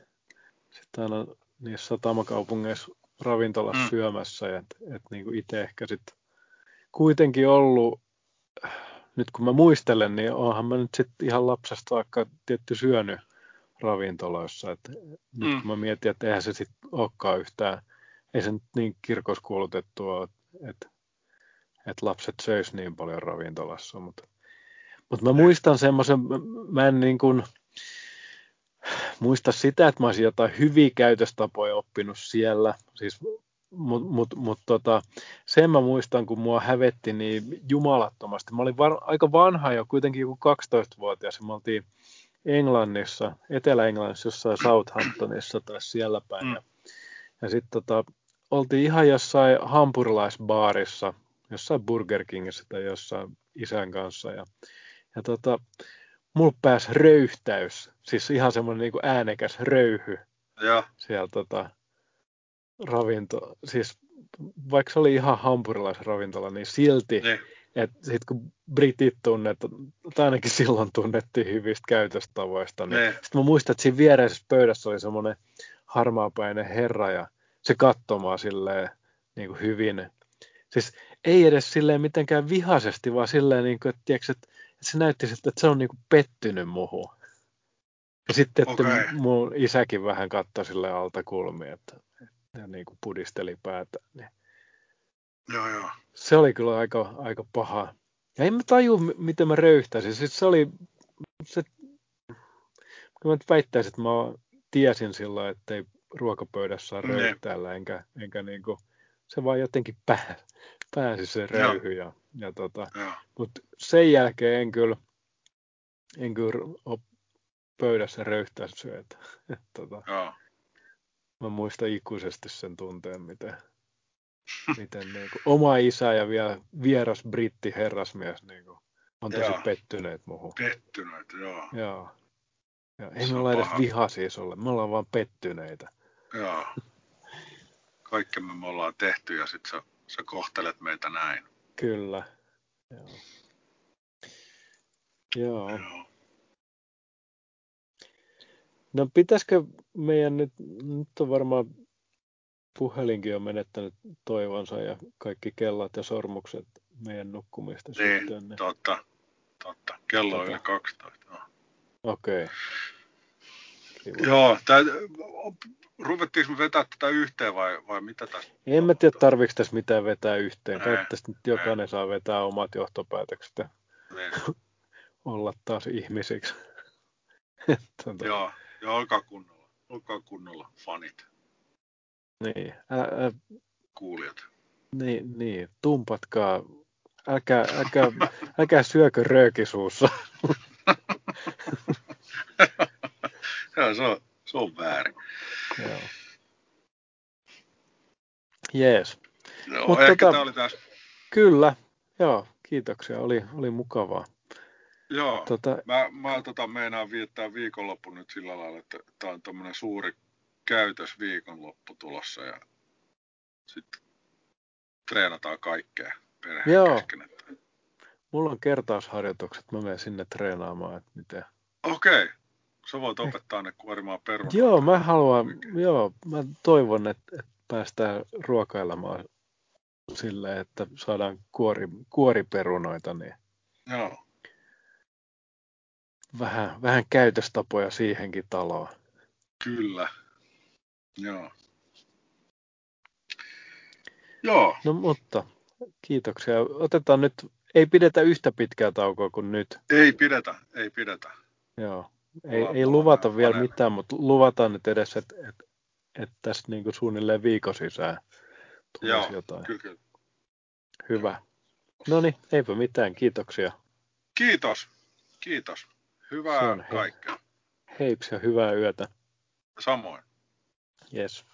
sitten aina niissä satamakaupungeissa ravintolassa Mm. syömässä. Ja et, et niinku itse ehkä sitten kuitenkin ollut, nyt kun mä muistelen, niin onhan mä nyt sitten ihan lapsesta saakka tietty syönyt ravintoloissa. Et nyt Mm. kun mä mietin, että eihän se sitten olekaan yhtään, ei se nyt niin kirkoskuulutettua, että et lapset söis niin paljon ravintolassa. Mutta mut mä muistan semmoisen, mä, mä en niin kuin, muista sitä, että mä olisin jotain hyviä käytöstapoja oppinut siellä. Siis, mutta mut, mut, tota, sen mä muistan, kun mua hävetti niin jumalattomasti. Mä olin var, aika vanha jo, kuitenkin joku 12-vuotias. ja Me oltiin Englannissa, Etelä-Englannissa, jossain Southamptonissa tai siellä päin. Mm. Ja, ja sitten tota, oltiin ihan jossain hampurilaisbaarissa, jossain Burger Kingissä tai jossain isän kanssa. Ja, ja tota, mulla pääsi röyhtäys, siis ihan semmoinen niin äänekäs röyhy Ja, siellä tota, ravinto, siis vaikka se oli ihan hampurilaisravintola, niin silti, niin, että sit kun britit tunnetaan, tai ainakin silloin tunnettiin hyvistä käytöstavoista, niin niin. sitten mä muistan, että siinä viereisessä pöydässä oli semmoinen harmaapäinen herra ja se katsomaan silleen niin kuin hyvin. Siis ei edes silleen mitenkään vihaisesti, vaan silleen, niin kuin, että, tiiäks, että, että se näytti siltä, että se on niin kuin pettynyt muuhun. Ja sitten, että Okei. mun isäkin vähän katsoi sille alta kulmiin, että ja niin kuin pudisteli päätä. Niin Joo, joo. se oli kyllä aika, aika paha. Ja en mä taju, miten mä röyhtäisin. Siis se oli, se, kyllä mä nyt väittäisin, että mä tiesin silloin, että ei ruokapöydässä saa Ne. röyhtäillä, enkä, enkä niin kuin, se vaan jotenkin pää, pääsi se röyhy. Ja, ja tota, mutta sen jälkeen en kyllä, en kyllä ole pöydässä röyhtäissyt. Että, että, tota, joo. mä muistan ikuisesti sen tunteen, miten, miten niin kuin, oma isä ja vielä vieras britti herrasmies niin kuin, on tosi Joo. pettyneet muuhun. Pettynyt, joo. Joo. Ja ei me olla edes paha. vihaisia sulle, me ollaan vaan pettyneitä. Joo. Kaikkemme me ollaan tehty ja sit sä, sä kohtelet meitä näin. Kyllä. Joo. Joo. Joo. No pitäisikö meidän nyt, nyt on varmaan puhelinkin on menettänyt toivonsa ja kaikki kellat ja sormukset meidän nukkumista Niin, sitten. Niin. totta. Totta. Kello on Tota. yli 12. Joo. Okei. Kiva. Joo, tää, ruvettiinko me vetää tätä yhteen vai, vai mitä tästä? En mä tiedä, tarviiko tässä mitään vetää yhteen. Kai tästä nyt jokainen saa vetää omat johtopäätökset ja Niin. olla taas ihmisiksi. tota, Joo, joo, olkaa kunnolla. Olkaa kunnolla, fanit, niin, ä, ä, kuulijat. niin, niin, tumpatkaa. Älkää, älkää, älkää syökö röökisuussa. Joo, se on, se on väärin. Joo. Jees. Joo, Mut ehkä tota- tämä oli taas Kyllä. Joo. kiitoksia. Oli, oli mukavaa. Joo, tota... mä, mä tota, meinaan viettää viikonloppu nyt sillä lailla, että tämä on tämmöinen suuri käytös viikonloppu tulossa ja sitten treenataan kaikkea perheen Joo. kesken. Että... Mulla on kertausharjoitukset, mä menen sinne treenaamaan, että miten. Okei, okay. Sä voit opettaa ne kuorimaan perunoita. Joo, mä haluan, joo, mä toivon, että, että päästään ruokailemaan silleen, että saadaan kuori, kuoriperunoita, niin joo. Vähän, vähän käytöstapoja siihenkin taloon. Kyllä, joo. Joo. No mutta, kiitoksia. Otetaan nyt, ei pidetä yhtä pitkää taukoa kuin nyt. Ei pidetä, ei pidetä. Joo. Ei, ei luvata vielä paneen. mitään, mutta luvataan nyt edes, että, että, että tästä niin kuin suunnilleen viikon sisään tulisi Joo, jotain. Kyllä, kyllä. Hyvä. No niin, eipä mitään. Kiitoksia. Kiitos. Kiitos. Hyvää kaikkea. Heips ja hyvää yötä. Samoin. Yes.